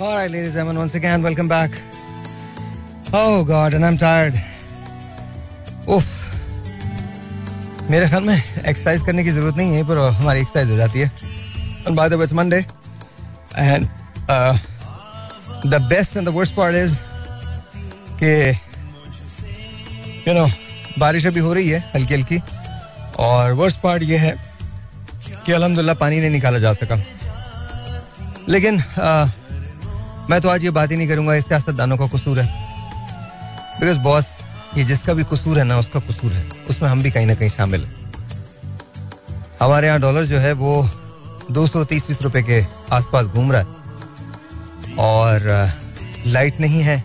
All right, ladies and gentlemen, once again, welcome back. Oh God, and I'm tired. Oof. मेरे ख्याल में exercise करने की ज़रूरत नहीं है पर हमारी एक्सरसाइज हो जाती है and by the way Monday and the best and the worst part is के यू नो बारिश अभी हो रही है हल्की हल्की और वर्स्ट पार्ट ये है कि अलहमदुल्ला पानी नहीं निकाला जा सका लेकिन uh, मैं तो आज ये बात ही नहीं करूँगा सियासतदानों का कसूर है। बिकॉज़ बॉस ये जिसका भी कसूर है ना, उसका कसूर है। उसमें हम भी कहीं ना कहीं शामिल हैं। हमारे यहाँ डॉलर जो है, वो दो सौ तीस बीस रुपए के आसपास घूम रहा है। और लाइट नहीं है।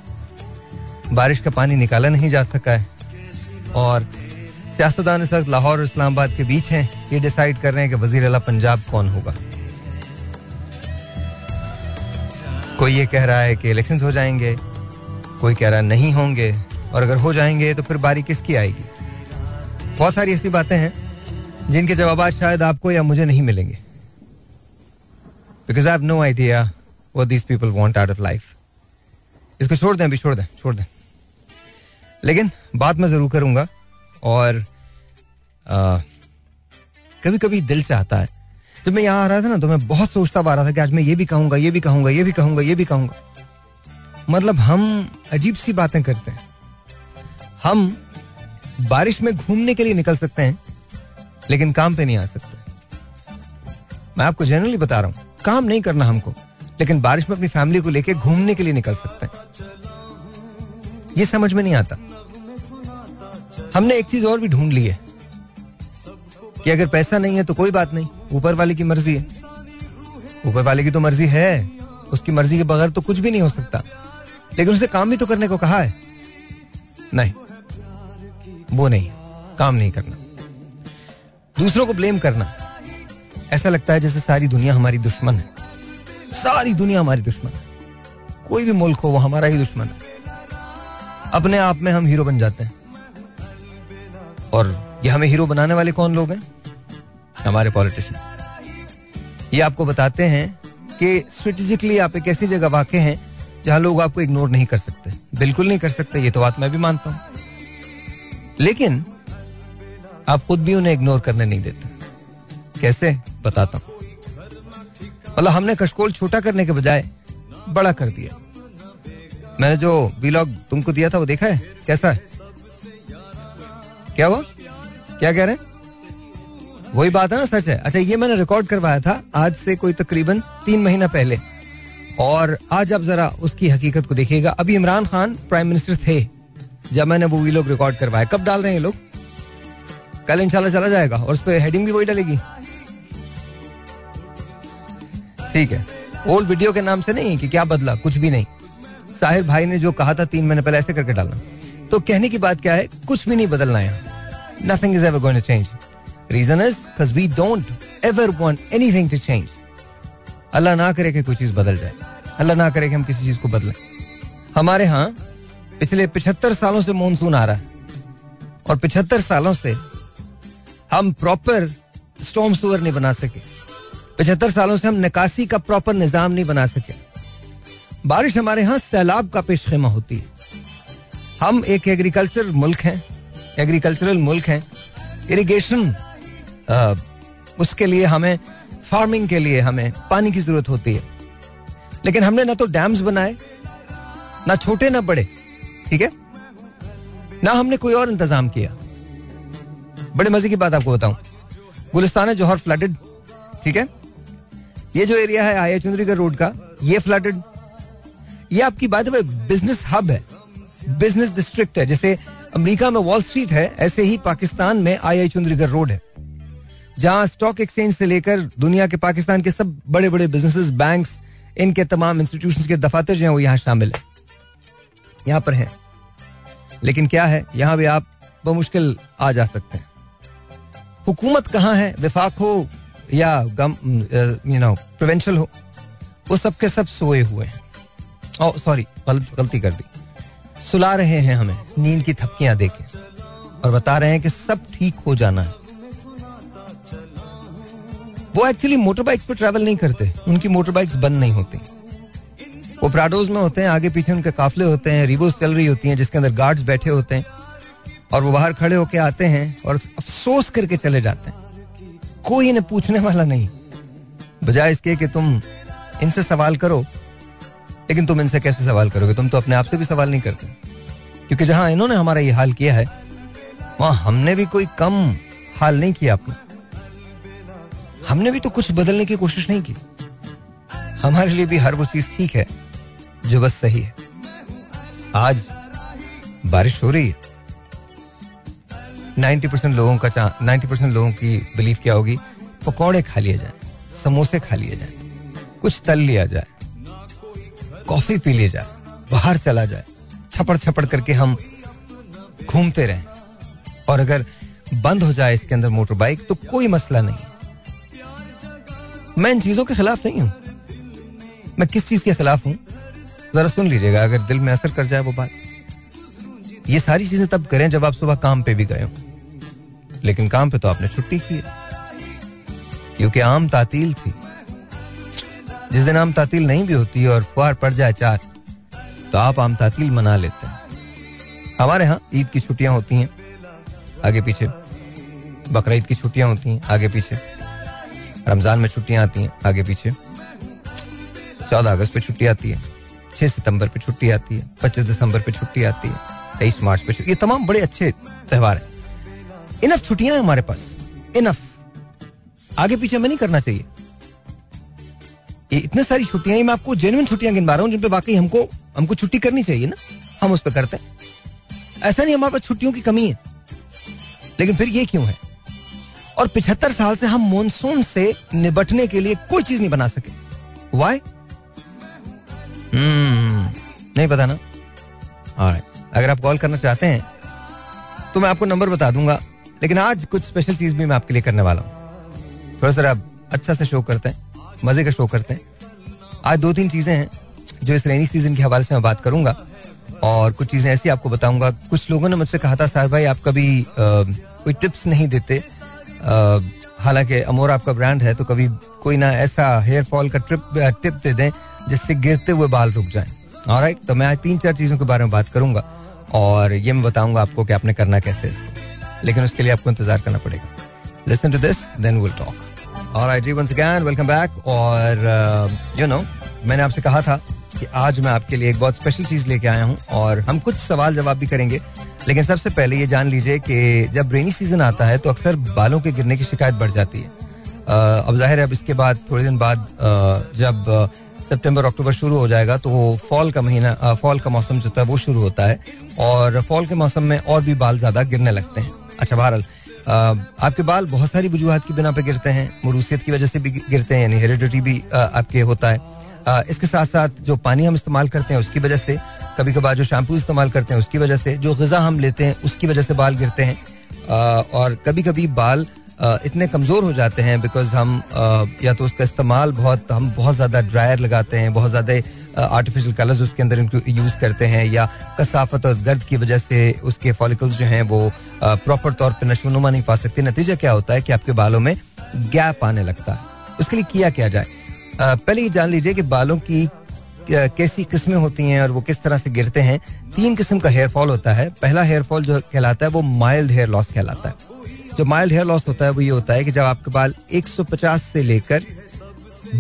बारिश का पानी निकाला नहीं जा सका है। और सियासतदान इस वक्त लाहौर और इस्लामाबाद के बीच हैं। ये डिसाइड कर रहे हैं कि वज़ीर अला पंजाब कौन होगा। कोई ये कह रहा है कि इलेक्शन हो जाएँगे, कोई कह रहा नहीं होंगे, और अगर हो जाएँगे तो फिर बारी किसकी आएगी? बहुत सारी ऐसी बातें हैं जिनके जवाब शायद आपको या मुझे नहीं मिलेंगे। Because I have no idea what these people want out of life इसको छोड़ दें, अभी छोड़ दें छोड़ दें। लेकिन बात मैं ज़रूर करूँगा और कभी कभी दिल चाहता है जब मैं यहाँ आ रहा था ना तो मैं बहुत सोचता आ रहा था कि आज मैं ये भी कहूँगा, ये भी कहूँगा, ये भी कहूँगा, ये भी कहूँगा। मतलब हम अजीब सी बातें करते हैं। हम बारिश में घूमने के लिए निकल सकते हैं, लेकिन काम पे नहीं आ सकते। मैं आपको जनरली बता रहा हूँ, काम नहीं करना हमको, लेकिन बारिश में अपनी फैमिली को लेके घूमने के लिए निकल सकते हैं। ये समझ में नहीं आता। हमने एक चीज़ और भी ढूंढ ली है। कि अगर पैसा नहीं है तो कोई बात नहीं, ऊपर वाले की मर्ज़ी है। ऊपर वाले की तो मर्ज़ी है, उसकी मर्ज़ी के बगैर तो कुछ भी नहीं हो सकता। लेकिन उसे काम भी तो करने को कहा है। नहीं, वो नहीं, काम नहीं करना। दूसरों को ब्लेम करना। ऐसा लगता है जैसे सारी दुनिया हमारी दुश्मन है। सारी दुनिया हमारी दुश्मन है। कोई भी मुल्क हो, वो हमारा ही दुश्मन है। अपने आप में हम हीरो बन जाते हैं। और ये हमें हीरो बनाने वाले कौन लोग हैं? हमारे पॉलिटिशियन ये आपको बताते हैं कि स्ट्रेटेजिकली आप एक ऐसी जगह वाक़ हैं जहाँ लोग आपको इग्नोर नहीं कर सकते। बिल्कुल नहीं कर सकते, ये तो बात मैं भी मानता हूँ। लेकिन आप खुद भी उन्हें इग्नोर करने नहीं देते। कैसे? बताता हूँ। मतलब हमने कशकोल छोटा करने के बजाय बड़ा कर दिया। मैंने जो वीलॉग तुमको दिया था वो देखा है? कैसा है? क्या हुआ? क्या कह रहे हैं? वही बात है ना, सच है। अच्छा ये मैंने रिकॉर्ड करवाया था आज से कोई तकरीबन तीन महीना पहले। और आज आप जरा उसकी हकीकत को देखिएगा। अभी इमरान खान प्राइम मिनिस्टर थे, जब मैंने वो वीलॉग रिकॉर्ड करवाया। कब डाल रहे हैं लोग? कल इंशाल्लाह चला जाएगा और उस पर हेडिंग भी वही डलेगी। ठीक है। ओल्ड वीडियो के नाम से नहीं कि क्या बदला, कुछ भी नहीं। साहिर भाई ने जो कहा था तीन महीने पहले, ऐसे करके डालना। तो कहने की बात क्या है? कुछ भी नहीं बदलना है। Nothing is ever going to change reason is because we don't ever want anything to change Allah ना करे कि कोई चीज़ बदल जाए। अल्लाह ना करे कि हम किसी चीज़ को बदलें। हमारे यहाँ पिछले पिछहत्तर सालों से मानसून आ रहा है। और पिछहत्तर सालों से हम प्रॉपर स्टॉम सुअर नहीं बना सके। पिछहत्तर सालों से हम निकासी का प्रॉपर निज़ाम नहीं बना सके। बारिश हमारे यहाँ सैलाब का पेश खेमा होती है। हम एक एग्रीकल्चर मुल्क हैं। एग्रीकल्चरल मुल्क हैं। इरिगेशन उसके लिए हमें फ़ार्मिंग के लिए हमें पानी की ज़रूरत होती है। लेकिन हमने ना तो डैम्स बनाए, ना छोटे, ना बड़े, ठीक है? ना हमने कोई और इंतज़ाम किया। बड़े मज़े की बात आपको बताऊँ। गुलिस्तान है जौहर फ्लडेड ठीक है? ये जो एरिया है आया चुंदरीगढ़ रोड का, ये फ्लडेड ये आपकी बात है बिज़नेस हब है। बिज़नेस डिस्ट्रिक्ट है। जैसे अमेरिका में वॉल स्ट्रीट है, ऐसे ही पाकिस्तान में आई आई चुंदरीगढ़ रोड है। जहाँ स्टॉक एक्सचेंज से लेकर दुनिया के पाकिस्तान के सब बड़े बड़े बिज़नेस बैंक इनके तमाम इंस्टीट्यूशन के दफातर जो हैं, वो यहाँ शामिल है। यहाँ पर है। लेकिन क्या है, यहाँ भी आप बमुश्किल आ जा सकते हैं। हुकूमत कहाँ है, विफाक हो या गम यू नो प्रोवेंशल हो, वो सबके सब सोए हुए हैं। सॉरी गलती कर दी। सुला रहे हैं हमें, नींद की थपकियाँ देके और बता रहे हैं कि सब ठीक हो जाना है। वो एक्चुअली मोटर बाइक्स पर ट्रैवल नहीं करते। उनकी मोटर बाइक्स बंद नहीं होती। वो प्राडोज में होते हैं, आगे पीछे उनके काफले होते हैं रिवोस चल रही होती हैं, जिसके अंदर गार्ड्स बैठे होते हैं। और वो बाहर खड़े होके आते हैं और अफसोस करके चले जाते हैं। कोई इन्हें पूछने वाला नहीं। बजाय इसके कि तुम इनसे सवाल करो, लेकिन तुम इनसे कैसे सवाल करोगे? तुम तो अपने आप से भी सवाल नहीं करते। क्योंकि जहाँ इन्होंने हमारा ये हाल किया है, वहाँ हमने भी कोई कम हाल नहीं किया अपना। हमने भी तो कुछ बदलने की कोशिश नहीं की। हमारे लिए भी हर वो चीज़ ठीक है, जो बस सही है। आज बारिश हो रही है। नाइन्टी परसेंट लोगों का नाइन्टी परसेंट लोगों की बिलीफ क्या होगी? पकौड़े खा लिए जाए, समोसे खा लिए जाए, कुछ तल लिया जाए, कॉफ़ी पी लिया जाए, बाहर चला जाए छपड़ छपड़ करके हम घूमते रहें। और अगर बंद हो जाए इसके अंदर मोटर बाइक तो कोई मसला नहीं। मैं इन चीज़ों के खिलाफ नहीं हूँ। मैं किस चीज़ के खिलाफ हूँ? जरा सुन लीजिएगा, अगर दिल में असर कर जाए वो बात। ये सारी चीज़ें तब करें जब आप सुबह काम पे भी गए हो। लेकिन काम पे तो आपने छुट्टी की है। क्योंकि आम तातील थी। जिस दिन आम तातील नहीं भी होती और फुहार पड़ जाए चार तो आप आम तातील मना लेते हैं। हमारे यहाँ ईद की छुट्टियाँ होती हैं। आगे पीछे बकरा की छुट्टियाँ होती हैं, आगे पीछे। रमज़ान में छुट्टियाँ आती हैं, आगे पीछे। चौदह अगस्त पे छुट्टी आती है, छह सितंबर पे छुट्टी आती है, पच्चीस दिसंबर पे छुट्टी आती है, तेईस मार्च पे ये तमाम बड़े अच्छे त्यौहार हैं। इनफ छुट्टियाँ हैं हमारे पास। इनफ। आगे पीछे हमें नहीं करना चाहिए। ये इतने सारी छुट्टियाँ मैं आपको जेनुअन छुट्टियाँ गिनवा रहा हूँ, जिन पे वाकई हमको हमको छुट्टी करनी चाहिए ना। हम उस पर करते हैं। ऐसा नहीं हमारे पास छुट्टियों की कमी है। लेकिन फिर ये क्यों है? और पिछहत्तर साल से हम मानसून से निबटने के लिए कोई चीज़ नहीं बना सके। वाई हम्म, नहीं पता ना। अगर आप कॉल करना चाहते हैं तो मैं आपको नंबर बता दूँगा लेकिन आज कुछ स्पेशल चीज़ भी मैं आपके लिए करने वाला हूँ। थोड़ा सा आप अच्छा से शो करते हैं मज़े का शो करते हैं। आज दो तीन चीज़ें हैं जो इस रेनी सीज़न के हवाले से मैं बात करूँगा और कुछ चीज़ें ऐसी आपको बताऊँगा। कुछ लोगों ने मुझसे कहा था सर भाई आप कभी आ, कोई टिप्स नहीं देते हालाँकि अमोर आपका ब्रांड है तो कभी कोई ना ऐसा हेयर फॉल का ट्रिप टिप दे दें, जिससे गिरते हुए बाल रुक जाए। राइट तो मैं आज तीन चार चीज़ों के बारे में बात करूँगा, और ये मैं बताऊँगा आपको कि आपने करना कैसे इसको। लेकिन उसके लिए आपको इंतज़ार करना पड़ेगा। Listen to this then will talk और आई जी वंस अगैन वेलकम बैक और यू नो मैंने आपसे कहा था कि आज मैं आपके लिए एक बहुत स्पेशल चीज़ लेके आया हूँ, और हम कुछ सवाल जवाब भी करेंगे लेकिन सबसे पहले ये जान लीजिए कि जब रेनी सीज़न आता है तो अक्सर बालों के गिरने की शिकायत बढ़ जाती है। अब ज़ाहिर है अब इसके बाद, थोड़े दिन बाद जब सितंबर, अक्टूबर शुरू हो जाएगा तो फॉल का महीना फॉल का मौसम जो है वो शुरू होता है और फॉल के मौसम में और भी बाल ज़्यादा गिरने लगते हैं। अच्छा बहरहाल आपके बाल बहुत सारी वजूहत की बिना पर गिरते हैं मरूसीत की वजह से भी गिरते हैं, यानी हेरिडिटी भी आपके होता है। इसके साथ साथ जो पानी हम इस्तेमाल करते हैं उसकी वजह से कभी कभार जो शैम्पू इस्तेमाल करते हैं, उसकी वजह से, जो गज़ा हम लेते हैं, उसकी वजह से बाल गिरते हैं। और कभी कभी बाल इतने कमज़ोर हो जाते हैं बिकॉज़ हम या तो उसका इस्तेमाल बहुत, हम बहुत ज़्यादा ड्रायर लगाते हैं, बहुत ज़्यादा आर्टिफिशियल कलर्स उसके अंदर इनको यूज़ करते हैं, या कसाफत और दर्द की वजह से उसके फॉलिकल्स जो हैं वो प्रॉपर तौर पर नशोनुमा नहीं पा सकते। नतीजा क्या होता है कि आपके बालों में गैप आने लगता है। उसके लिए किया क्या जाए? पहले ये जान लीजिए कि बालों की कैसी किस्में होती हैं और वो किस तरह से गिरते हैं, तीन किस्म का हेयर फॉल होता है। पहला हेयर फॉल जो कहलाता है, वो माइल्ड हेयर लॉस कहलाता है। जो माइल्ड हेयर लॉस होता है, वो ये होता है कि जब आपके बाल 150 से लेकर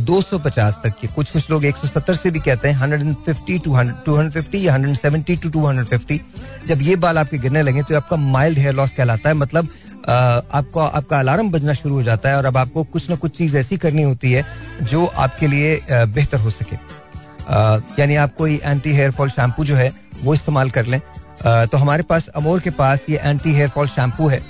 250 तक के, कुछ कुछ लोग 170 से भी कहते हैं 150 टू 250 या 170 टू 250 जब ये बाल आपके गिरने लगे तो आपका माइल्ड हेयर लॉस कहलाता है। मतलब आपको, आपका अलार्म बजना शुरू हो जाता है और अब आपको कुछ ना कुछ चीज़ ऐसी करनी होती है, जो आपके लिए बेहतर हो सके। यानी आप कोई एंटी हेयर फॉल शैम्पू जो है, वो इस्तेमाल कर लें। तो हमारे पास अमोर के पास ये एंटी हेयर फॉल शैम्पू है।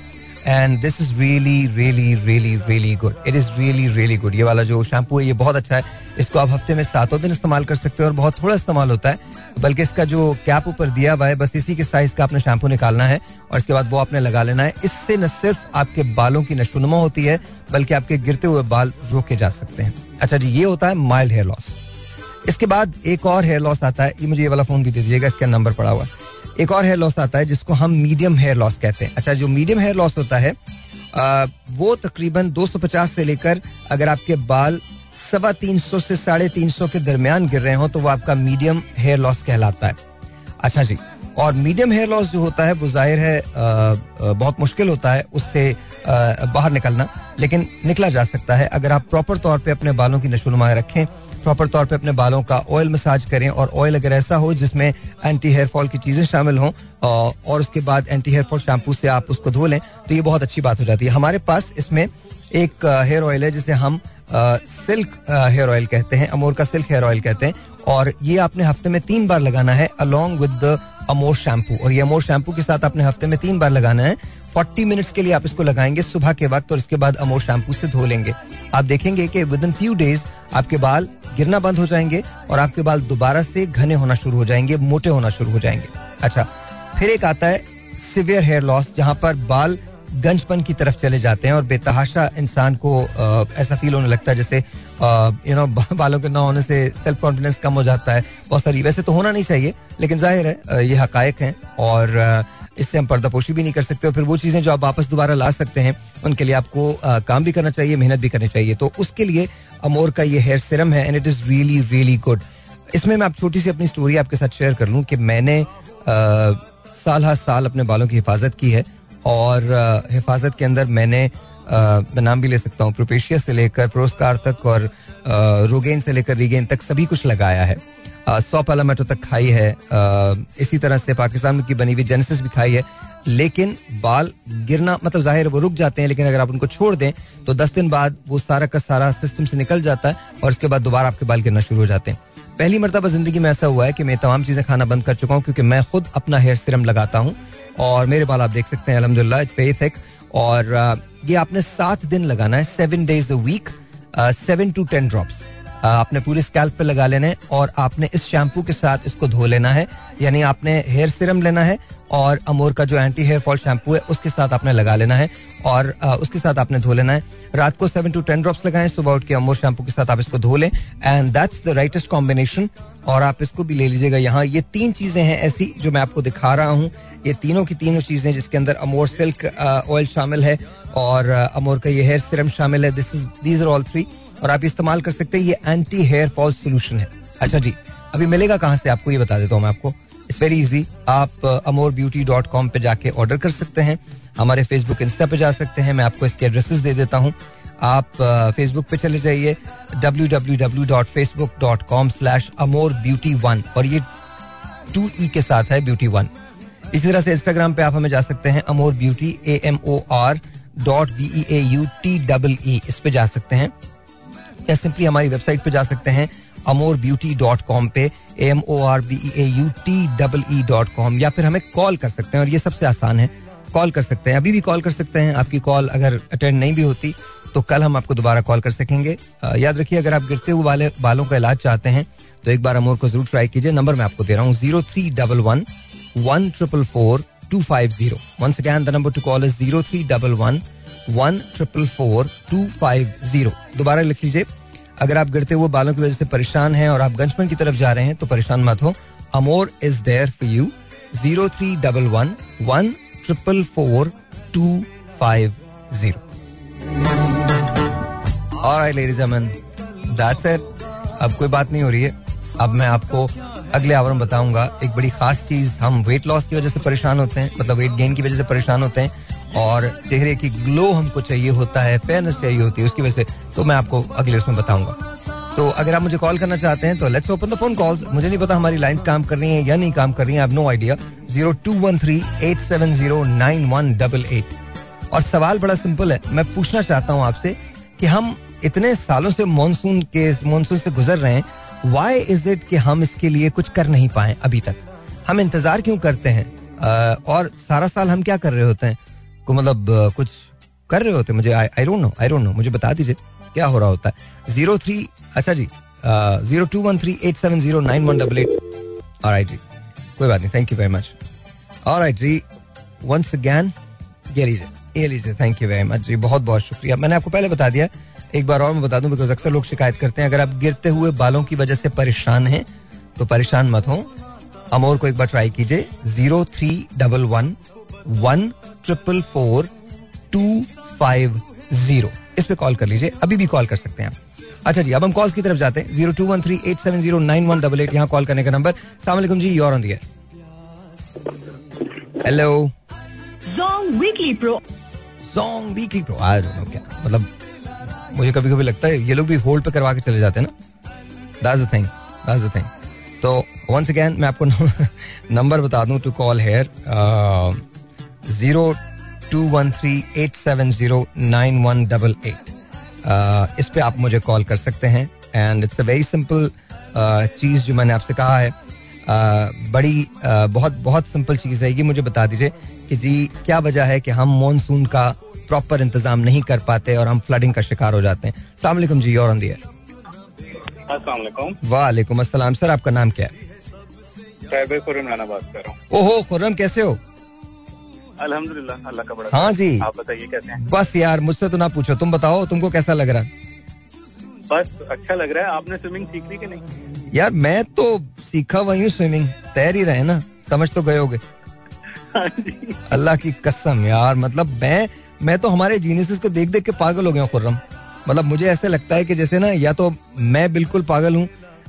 And this is really really really really good it is really really good ये वाला जो शैम्पू है, ये बहुत अच्छा है। इसको आप हफ़्ते में सातों दिन इस्तेमाल कर सकते हो और बहुत थोड़ा इस्तेमाल होता है। बल्कि इसका जो कैप ऊपर दिया हुआ है, बस इसी के साइज़ का आपने शैम्पू निकालना है और इसके बाद वो आपने लगा लेना है। इससे न सिर्फ़ आपके बालों की नशोनुमा होती है, बल्कि आपके गिरते हुए बाल रोके जा सकते हैं। अच्छा जी, ये होता है माइल्ड हेयर लॉस इसके बाद एक और हेयर लॉस आता है। ये मुझे ये वाला फ़ोन दे दीजिएगा इसका नंबर पड़ा हुआ। एक और हेयर लॉस आता है जिसको हम मीडियम हेयर लॉस कहते हैं। अच्छा जो मीडियम हेयर लॉस होता है आ, वो तकरीबन 250 से लेकर अगर आपके बाल सवा तीन सौ से साढ़े तीन सौ के दरमियान गिर रहे हो तो वो आपका मीडियम हेयर लॉस कहलाता है। अच्छा जी और मीडियम हेयर लॉस जो होता है वो ज़ाहिर है आ, आ, बहुत मुश्किल होता है उससे बाहर निकलना लेकिन निकला जा सकता है। अगर आप प्रॉपर तौर पे अपने बालों की नशोनुमा रखें प्रॉपर तौर पे अपने बालों का ऑयल मसाज करें और ऑयल अगर ऐसा हो जिसमें एंटी हेयर फॉल की चीज़ें शामिल हों और उसके बाद एंटी हेयर फॉल शैम्पू से आप उसको धो लें तो ये बहुत अच्छी बात हो जाती है। हमारे पास इसमें एक हेयर ऑयल है जिसे हम सिल्क हेयर ऑयल कहते हैं, अमोर का सिल्क हेयर ऑयल कहते हैं, और ये आपने हफ़्ते में तीन बार लगाना है अलोंग विद अमोर शैम्पू और ये अमोर शैम्पू के साथ आपने हफ़्ते में तीन बार लगाना है। फोर्टी मिनट्स के लिए आप इसको लगाएँगे सुबह के वक्त और इसके बाद अमोर शैम्पू से धो लेंगे। आप देखेंगे कि विद इन फ्यू डेज़ आपके बाल गिरना बंद हो जाएँगे और आपके बाल दोबारा से घने होना शुरू हो जाएँगे मोटे होना शुरू हो जाएँगे। अच्छा फिर एक आता है सिवियर हेयर लॉस जहाँ पर बाल गंजपन की तरफ़ चले जाते हैं और बेतहाशा इंसान को आ, ऐसा फील होने लगता है जैसे यू नो बालों के ना होने से सेल्फ कॉन्फिडेंस कम हो जाता है। बहुत सारी वैसे तो होना नहीं चाहिए लेकिन ज़ाहिर है ये हकायक हैं और इससे हम पर्दापोशी भी नहीं कर सकते और फिर वो चीज़ें जो आप वापस दोबारा ला सकते हैं उनके लिए आपको आ, काम भी करना चाहिए मेहनत भी करनी चाहिए। तो उसके लिए अमोर का ये हेयर सिरम है and it is really really good इसमें मैं आप छोटी सी अपनी स्टोरी आपके साथ शेयर कर लूँ कि मैंने साल हर साल अपने बालों की हिफाजत की है और हिफाजत के अंदर मैंने मैं नाम भी ले सकता हूँ प्रोपेशिया से लेकर प्रोस्कार तक और रोगेन से लेकर रीगेन तक सभी कुछ लगाया है। सौ पालामेटो तक खाई है। इसी तरह से पाकिस्तान की बनी हुई जेनेसिस भी खाई है। लेकिन बाल गिरना मतलब ज़ाहिर वो रुक जाते हैं, लेकिन अगर आप उनको छोड़ दें तो दस दिन बाद वो सारा का सारा सिस्टम से निकल जाता है और उसके बाद दोबारा आपके बाल गिरना शुरू हो जाते हैं। पहली मरतबा ज़िंदगी में ऐसा हुआ है कि मैं तमाम चीज़ें खाना बंद कर चुका हूँ, क्योंकि मैं खुद अपना हेयर सिरम लगाता हूँ और मेरे बाल आप देख सकते हैं अलहमदिल्ला इट्स और ये आपने सात दिन लगाना है seven days a week seven to ten drops आपने पूरे स्कैल्प पे लगा लेना और आपने इस शैम्पू के साथ इसको धो लेना है। यानी आपने हेयर सिरम लेना है और अमोर का जो एंटी हेयर फॉल शैम्पू है, उसके साथ आपने लगा लेना है और उसके साथ आपने धो लेना है। रात को सेवन टू टेन ड्रॉप्स लगाएँ, सुबह उठ के अमोर शैम्पू के साथ आप इसको धो लें। And that's the rightest combination और आप इसको भी ले लीजिएगा। यहाँ ये तीन चीज़ें हैं ऐसी जो मैं आपको दिखा रहा हूँ। ये तीनों की तीनों चीज़ें जिसके अंदर अमोर सिल्क ऑयल शामिल है और अमोर का ये हेयर सिरम शामिल है। This is these are all three और आप इस्तेमाल कर सकते हैं, ये एंटी हेयर फॉल सोल्यूशन है। अच्छा जी, अभी मिलेगा कहाँ से? आपको ये बता देता हूँ मैं आपको। इट्स वेरी इजी आप अमोर ब्यूटी डॉट कॉम पर जाके ऑर्डर कर सकते हैं। हमारे फेसबुक इंस्टा पे जा सकते हैं। मैं आपको इसके एड्रेसेस दे देता हूँ। आप फेसबुक पे चले जाइए। W W W dot Facebook dot com slash Amor beauty one और ये टू ई के साथ है ब्यूटी वन इसी तरह से इंस्टाग्राम पे आप हमें जा सकते हैं Amor beauty A M O R dot B E A U T double E इस पे जा सकते हैं। या सिंपली हमारी वेबसाइट पे जा सकते हैं अमोर ब्यूटी डॉट कॉम पे M O R B A U T double E dot com या फिर हमें कॉल कर सकते हैं, और ये सबसे आसान है कॉल कर सकते हैं। अभी भी कॉल कर सकते हैं, आपकी कॉल अगर अटेंड नहीं भी होती तो कल हम आपको दोबारा कॉल कर सकेंगे। याद रखिए, अगर आप गिरते हुए वाले, बालों का इलाज चाहते हैं तो एक बार अमोर को ज़रूर ट्राई कीजिए। नंबर मैं आपको दे रहा हूँ zero three double one one triple four two five zero once again the number to call is zero three double one one triple four two five zero दोबारा लिख लीजिए। अगर आप गिरते हुए बालों की वजह से परेशान हैं और आप गंजपन की तरफ़ जा रहे हैं तो परेशान मत हो। Amor is there for you zero three double one one triple four two five zero. अब कोई बात नहीं हो रही है। अब मैं आपको अगले आवर में बताऊँगा। एक बड़ी खास चीज़, हम वेट लॉस की वजह से परेशान होते हैं मतलब वेट गेन की वजह से परेशान होते हैं। और चेहरे की ग्लो हमको चाहिए होता है फेयरनेस चाहिए होती है, उसकी वजह से। तो मैं आपको अगले उसमें बताऊँगा। तो अगर आप मुझे कॉल करना चाहते हैं तो let's open the phone calls मुझे नहीं पता हमारी लाइंस काम कर रही हैं या नहीं काम कर रही हैं no idea zero two one three eight seven zero nine one double eight और सवाल बड़ा सिंपल है। मैं पूछना चाहता हूँ आपसे कि हम इतने सालों से मानसून के मानसून से गुजर रहे हैं वाई इज़ इट कि हम इसके लिए कुछ कर नहीं पाए अभी तक? हम इंतज़ार क्यों करते हैं? और सारा साल हम क्या कर रहे होते हैं? को मतलब कुछ कर रहे होते मुझे I don't know I don't know मुझे बता दीजिए, क्या हो रहा होता है? ज़ीरो थ्री अच्छा जी zero two one three eight seven zero nine one double eight और जी, कोई बात नहीं थैंक यू वेरी मच और जी वंस अगैन ये लीजिए ये लीजिए थैंक यू वेरी मच जी, बहुत बहुत शुक्रिया। मैंने आपको पहले बता दिया, एक बार और मैं बता दूँ बिकॉज़ अक्सर लोग शिकायत करते हैं, अगर आप गिरते हुए बालों की वजह से परेशान हैं तो परेशान मत हो। अमोर को एक बार ट्राई कीजिए zero three double one one triple four two five zero इस पे कॉल कर लीजिए अभी भी कॉल कर सकते हैं आप। अच्छा जी अब हम कॉल्स की तरफ़ जाते हैं। Zero two one three eight seven zero nine one double eight यहाँ कॉल करने का नंबर सलामकुम जी योर ऑन दिया hello Zong Weekly Pro. Zong weekly pro I don't know क्या। मतलब मुझे कभी कभी लगता है ये लोग भी होल्ड पे करवा के चले जाते हैं ना। That's the thing that's the thing तो वंस अगेन मैं आपको नंबर बता दूँ to call here zero two one three eight seven zero nine one double eight इस पर आप मुझे कॉल कर सकते हैं and it's a very simple चीज़ जो मैंने आपसे कहा है। Uh, बड़ी uh, बहुत बहुत सिंपल चीज़ है। ये मुझे बता दीजिए कि जी क्या वजह है कि हम मानसून का प्रॉपर इंतज़ाम नहीं कर पाते और हम फ्लडिंग का शिकार हो जाते हैं? सलामकुम जी और ऑन वालेकुम। अस्सलाम। सर आपका नाम क्या है? हूँ। ओहो खुर्रम कैसे हो? अल्हम्दुलिल्लाह अल्लाह का बड़ा हाँ जी। आप बताइए कैसे हैं? बस यार मुझसे तो ना पूछो तुम बताओ तुमको कैसा लग रहा है? बस अच्छा लग रहा है। आपने स्विमिंग सीख ली कि नहीं? यार मैं तो सीखा वही हूँ स्विमिंग तैर ही रहे ना समझ तो गए होगे। हाँ जी। अल्लाह की कसम यार मतलब मैं मैं तो हमारे जीनियस को देख देख के पागल हो गया खुर्रम। मतलब मुझे ऐसे लगता है कि जैसे ना या तो मैं बिल्कुल पागल हूँ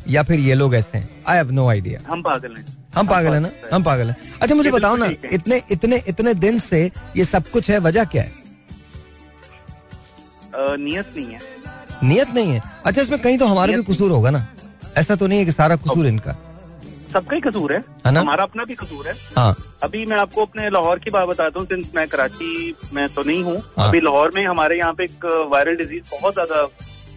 या फिर ये लोग ऐसे हैं। आई हैव नो आइडिया हम पागल हैं। हम पागल है ना? हम पागल है। अच्छा मुझे बताओ ना है। इतने इतने इतने दिन से ये सब कुछ है वजह क्या है? नियत नहीं है। नियत नहीं है? अच्छा इसमें कहीं तो हमारा भी कसूर होगा ना? ऐसा तो नहीं है कि सारा कसूर इनका। सबका ही कसूर है। है? हमारा अपना भी कसूर है। हाँ। अभी मैं आपको अपने लाहौर की बात बताता हूँ सिंस मैं कराची में तो नहीं हूँ। हाँ। अभी लाहौर में हमारे यहाँ पे एक वायरल डिज़ीज़ बहुत ज़्यादा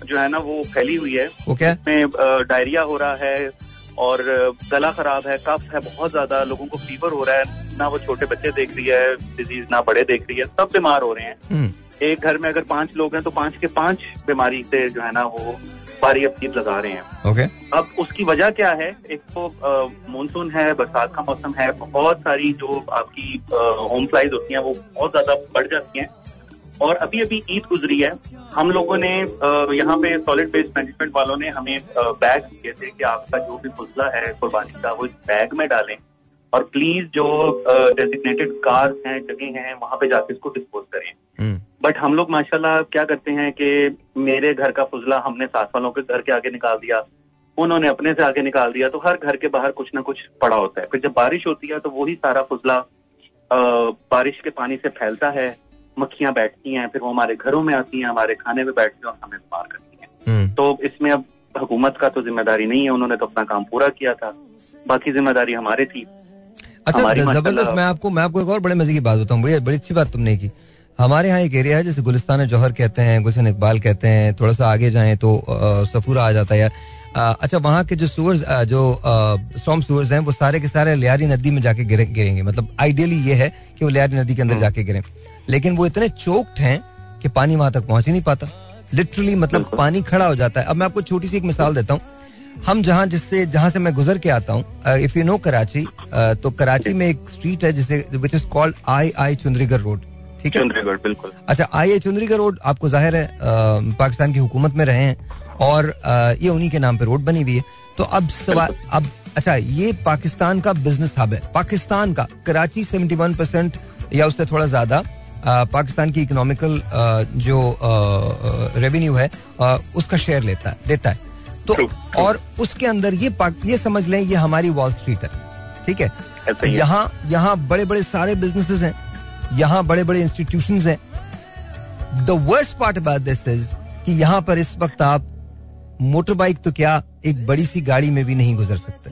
जो है ना वो फैली हुई है। वो क्या? है डायरिया हो रहा है और गला खराब है कफ है बहुत ज़्यादा लोगों को फीवर हो रहा है ना वो छोटे बच्चे देख रही है डिज़ीज़ ना बड़े देख रही है सब बीमार हो रहे हैं। हम्म, एक घर में अगर पाँच लोग हैं तो पाँच के पाँच बीमारी से जो है ना वो बारी अपनी लगा रहे हैं। ओके। अब उसकी वजह क्या है? एक तो मानसून है बरसात का मौसम है बहुत सारी जो आपकी होम फ्लाइज होती हैं वो बहुत ज़्यादा बढ़ जाती हैं। और अभी अभी ईद गुजरी है। हम लोगों ने यहाँ पे सॉलिड वेस्ट मैनेजमेंट वालों ने हमें बैग दिए थे कि आपका जो भी फुसला है कुर्बानी का वो इस बैग में डालें। और प्लीज़ जो डेजिग्नेटेड कार हैं जगह हैं वहाँ पे जाके इसको डिस्पोज करें। हम्म, बट हम लोग माशाल्लाह क्या करते हैं कि मेरे घर का फुजला हमने सास वालों के घर के आगे निकाल दिया। उन्होंने अपने से आगे निकाल दिया तो हर घर के बाहर कुछ ना कुछ पड़ा होता है। फिर जब बारिश होती है तो वही सारा फुजला बारिश के पानी से फैलता है। मक्खियाँ बैठती हैं फिर वो हमारे घरों में आती हैं हमारे खाने में बैठती हैं और हमें बीमार करती हैं। हम्म, तो इसमें अब हुकूमत का तो ज़िम्मेदारी नहीं है उन्होंने तो अपना काम पूरा किया था। बाकी ज़िम्मेदारी हमारी थी। अच्छा ज़बरदस्त मैं आपको मैं आपको एक और बड़े मज़े की बात बताऊँ बड़ी बड़ी अच्छी बात तुमने की। हमारे यहाँ एक एरिया है जैसे गुलिस्तान जौहर कहते हैं गुलशन इकबाल कहते हैं थोड़ा सा आगे जाएँ तो सफूरा आ जाता है यार। अच्छा वहाँ के जो सूअर्स जो स्टॉम सूअर्स हैं वो सारे के सारे लियारी नदी में जाके गिरेंगे। मतलब आइडियली ये है कि वो लियारी नदी के अंदर जाके गिरे। लेकिन वो इतने चोक्ड हैं कि पानी वहाँ तक पहुँच ही नहीं पाता। लिटरली मतलब पानी खड़ा हो जाता है। अब मैं आपको छोटी सी एक मिसाल देता हूँ। हम जहाँ जिससे जहाँ से मैं गुजर के आता हूँ इफ़ यू नो कराची तो कराची में एक स्ट्रीट है जिसे which is called I I Chundrigar road ठीक है? चंद्रगढ़ बिल्कुल। अच्छा आई आई चुंदरीगढ़ रोड आपको ज़ाहिर है पाकिस्तान की हुकूमत में रहे हैं और ये उन्हीं के नाम पे रोड बनी हुई है। तो अब सवाल अब अच्छा ये पाकिस्तान का बिज़नेस हब है। पाकिस्तान का कराची 71 परसेंट या उससे थोड़ा ज़्यादा पाकिस्तान की इकोनॉमिकल जो रेवेन्यू है उसका शेयर लेता है देता है। तो True, true. और उसके अंदर ये ये समझ लें ये हमारी वॉल स्ट्रीट है ठीक है? यहाँ यहाँ बड़े बड़े सारे बिजनेसेस हैं यहाँ बड़े बड़े इंस्टीट्यूशंस हैं। The worst part about this is कि यहाँ पर इस वक्त आप मोटर बाइक तो क्या एक बड़ी सी गाड़ी में भी नहीं गुजर सकते।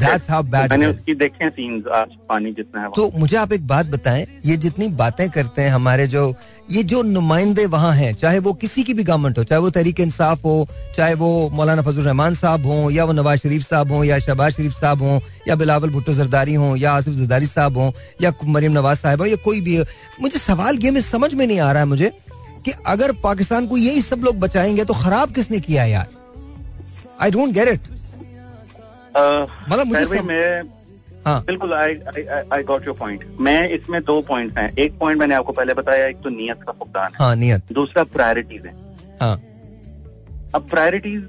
That's how bad मैंने उसकी देखे सीन्स आज पानी जितना है तो मुझे आप एक बात बताएँ ये जितनी बातें करते हैं हमारे जो ये जो नुमाइंदे वहाँ हैं चाहे वो किसी की भी गवर्नमेंट हो चाहे वो तहरीक इंसाफ हो चाहे वो मौलाना फजल रहमान साहब हो या वो नवाज़ शरीफ साहब हो या शहबाज शरीफ साहब हो या बिलावल भुट्टो जरदारी हो या आसिफ जरदारी साहब हो या मरीम नवाज़ साहब हो या कोई भी हो मुझे सवाल ये में समझ में नहीं आ रहा है मुझे कि अगर पाकिस्तान को यही सब लोग बचाएँगे तो खराब किसने किया यार? आई डोंट गेट इट मतलब मुझे सम- मैं हाँ। बिल्कुल I I got your point मैं इसमें दो पॉइंट्स हैं। एक पॉइंट मैंने आपको पहले बताया एक तो नियत का फुकदान है। हाँ नियत। दूसरा प्रायोरिटीज है। हाँ। अब प्रायोरिटीज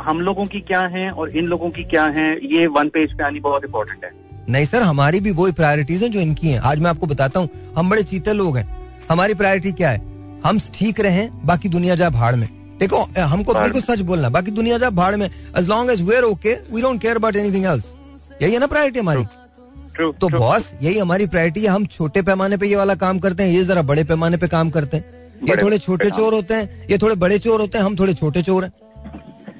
हम लोगों की क्या हैं और इन लोगों की क्या हैं ये वन पेज पे आनी बहुत इंपॉर्टेंट है। नहीं सर हमारी भी वही प्रायोरिटीज हैं जो इनकी हैं। आज मैं आपको बताता हूँ हम बड़े चीते लोग हैं। हमारी प्रायोरिटी क्या है? हम ठीक रहें बाकी दुनिया जाए भाड़ में। देखो हमको बिल्कुल सच बोलना बाकी दुनिया जा भाड़ में as long as we're okay we don't care about anything else यही है ना प्रायोरिटी हमारी। ट्रू तो बॉस यही हमारी प्रायोरिटी है हम छोटे पैमाने पे ये वाला काम करते हैं ये जरा बड़े पैमाने पे काम करते हैं। ये थोड़े छोटे चोर होते हैं ये थोड़े बड़े चोर होते हैं हम थोड़े छोटे चोर हैं।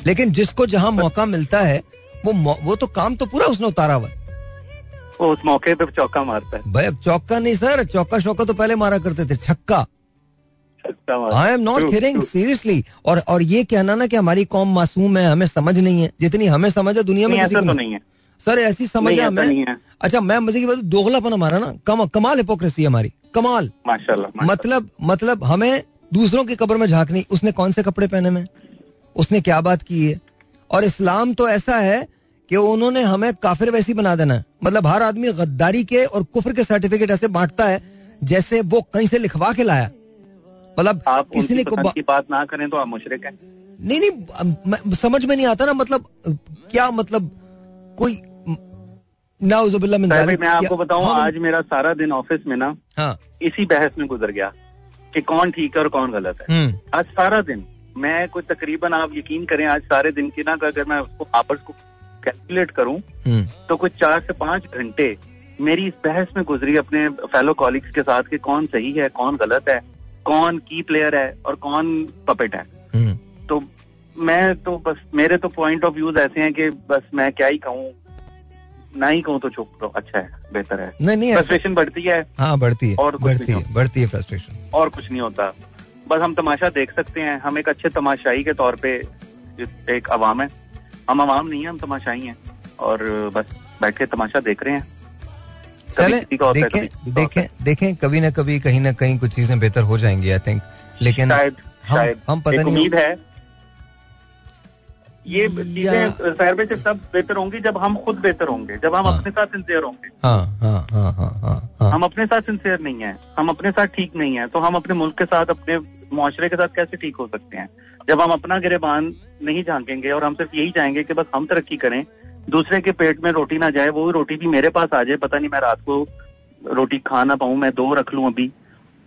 लेकिन जिसको जहाँ मौका मिलता है वो वो तो काम तो पूरा उसने उतारा हुआ है। वो उस मौके पे चौका मारता है। भाई अब चौका नहीं सर चौका शौका तो पहले मारा करते थे छक्का। I am not kidding seriously और और ये कहना ना कि हमारी कौम मासूम है हमें समझ नहीं है। जितनी हमें समझ है दुनिया में नहीं किसी को तो नहीं। है। सर ऐसी समझ है हमें अच्छा मैं मज़े की बात दोगलापन हमारा ना। कम, कमाल हिपोक्रेसी हमारी। कमाल। माशाल्लाह माशाल्लाह। मतलब मतलब हमें दूसरों की कब्र में झांकनी। उसने कौन से कपड़े पहने में? उसने क्या बात की है? और इस्लाम तो ऐसा है कि उन्होंने हमें काफिर वैसी बना देना है। मतलब हर आदमी गद्दारी के और कुफर के सर्टिफिकेट ऐसे बांटता है जैसे वो कहीं से लिखवा के लाया। मतलब आप किसी ने को पसंद की बात ना करें तो आप मुशरिक हैं। नहीं नहीं समझ में नहीं आता ना मतलब क्या मतलब कोई नाउजुबिल्लाह मिन मैं आपको बताऊँ हाँ, आज मेरा सारा दिन ऑफ़िस में ना हाँ। इसी बहस में गुजर गया कि कौन ठीक है और कौन गलत है। हम्म। आज सारा दिन मैं कोई तकरीबन आप यकीन करें आज सारे दिन की ना अगर मैं उसको आपस को कैलकुलेट करूँ हम्म। तो कुछ चार से पाँच घंटे मेरी इस बहस में गुजरी अपने फेलो कॉलिग्स के साथ कि कौन सही है कौन गलत है। कौन की प्लेयर है और कौन पपेट है। हम्म। तो मैं तो बस मेरे तो पॉइंट ऑफ़ व्यूज़ ऐसे हैं कि बस मैं क्या ही कहूँ ना ही कहूँ तो चुप तो अच्छा है बेहतर है। नहीं नहीं फ्रस्ट्रेशन बढ़ती है। हाँ बढ़ती है और कुछ बढ़ती नहीं है बढ़ती है फ्रस्ट्रेशन और कुछ नहीं होता। बस हम तमाशा देख सकते हैं। हम एक अच्छे तमाशाई के तौर पे एक अवाम है। हम अवाम नहीं है हम तमाशाई हैं। और बस बैठ के तमाशा देख रहे हैं। चले देखें देखें देखें कभी ना कभी कहीं ना कहीं कुछ चीज़ें बेहतर हो जाएँगी आई थिंक लेकिन शायद हम शायद। हम पता नहीं उम्मीद है। ये चीज़ें से सब बेहतर होंगी जब हम खुद बेहतर होंगे जब हम हाँ। अपने साथ सिंसियर होंगे। हाँ हाँ हम अपने साथ सिंसियर नहीं है हम अपने साथ ठीक नहीं है तो हम अपने मुल्क के साथ अपने मुआशरे के साथ कैसे ठीक हो सकते हैं? जब हम अपना गिरेबान नहीं झांकेंगे और हम सिर्फ़ यही चाहेंगे कि बस हम तरक्की करें दूसरे के पेट में रोटी ना जाए वो रोटी भी मेरे पास आ जाए पता नहीं मैं रात को रोटी खा ना पाऊँ मैं दो रख लूँ अभी।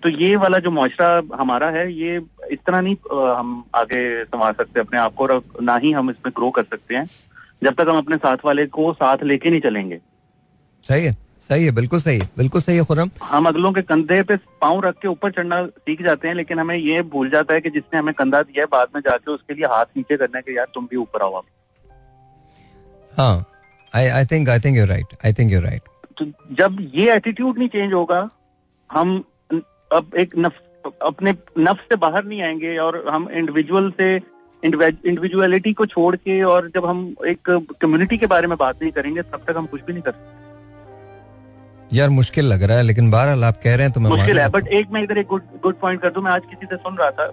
तो ये वाला जो मुआशरा हमारा है ये इस तरह नहीं हम आगे संभाल सकते अपने आप को और ना ही हम इसमें ग्रो कर सकते हैं। जब तक हम अपने साथ वाले को साथ लेके नहीं चलेंगे। सही है सही है बिल्कुल सही है बिल्कुल सही है खुरम। हम अगलों के कंधे पे पाँव रख के ऊपर चढ़ना सीख जाते हैं लेकिन हमें ये भूल जाता है कि जिसने हमें कंधा दिया है बाद में जाके उसके लिए हाथ नीचे करना है कि यार तुम भी ऊपर आओ अब हाँ I I think I think you right I think you right जब ये एटीट्यूड नहीं चेंज होगा हम अब एक नफ्स अपने नफ्स से बाहर नहीं आएँगे और हम इंडिविजुअल से इंडिविजुअलिटी को छोड़ के और जब हम एक कम्युनिटी के बारे में बात नहीं करेंगे तब तक हम कुछ भी नहीं कर सकते। यार मुश्किल लग रहा है लेकिन बहरहाल आप कह रहे हैं तो मैं मुश्किल है बट एक मैं इधर एक गुड गुड पॉइंट कर दूँ मैं आज किसी से सुन रहा था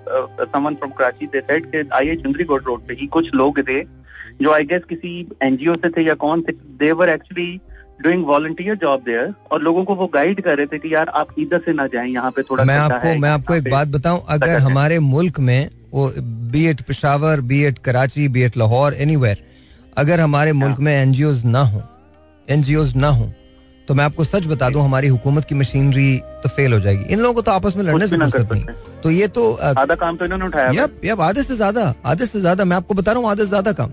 someone from Karachi they said कि आई आई चंद्रीगढ़ रोड पे ही कुछ लोग थे जो आई गेस किसी एनजीओ से थे या कौन थे they were actually doing volunteer job there और लोगों को वो गाइड कर रहे थे कि यार आप इधर से ना जाएँ यहाँ पे थोड़ा मैं आपको मैं आपको एक बात बताऊँ अगर हमारे मुल्क में वो be it Peshawar be it Karachi be it Lahore anywhere अगर हमारे। मुल्क में एनजीओ ना हो एनजीओ ना हो तो मैं आपको सच बता दूँ हमारी हुकूमत की मशीनरी तो फेल हो जाएगी। इन लोगों को तो आपस में लड़ने से फुर्सत नहीं। तो ये तो आधा काम तो इन्होंने उठाया। यप यप आधे से ज़्यादा आधे से ज़्यादा मैं आपको बता रहा हूँ आधे से ज़्यादा काम।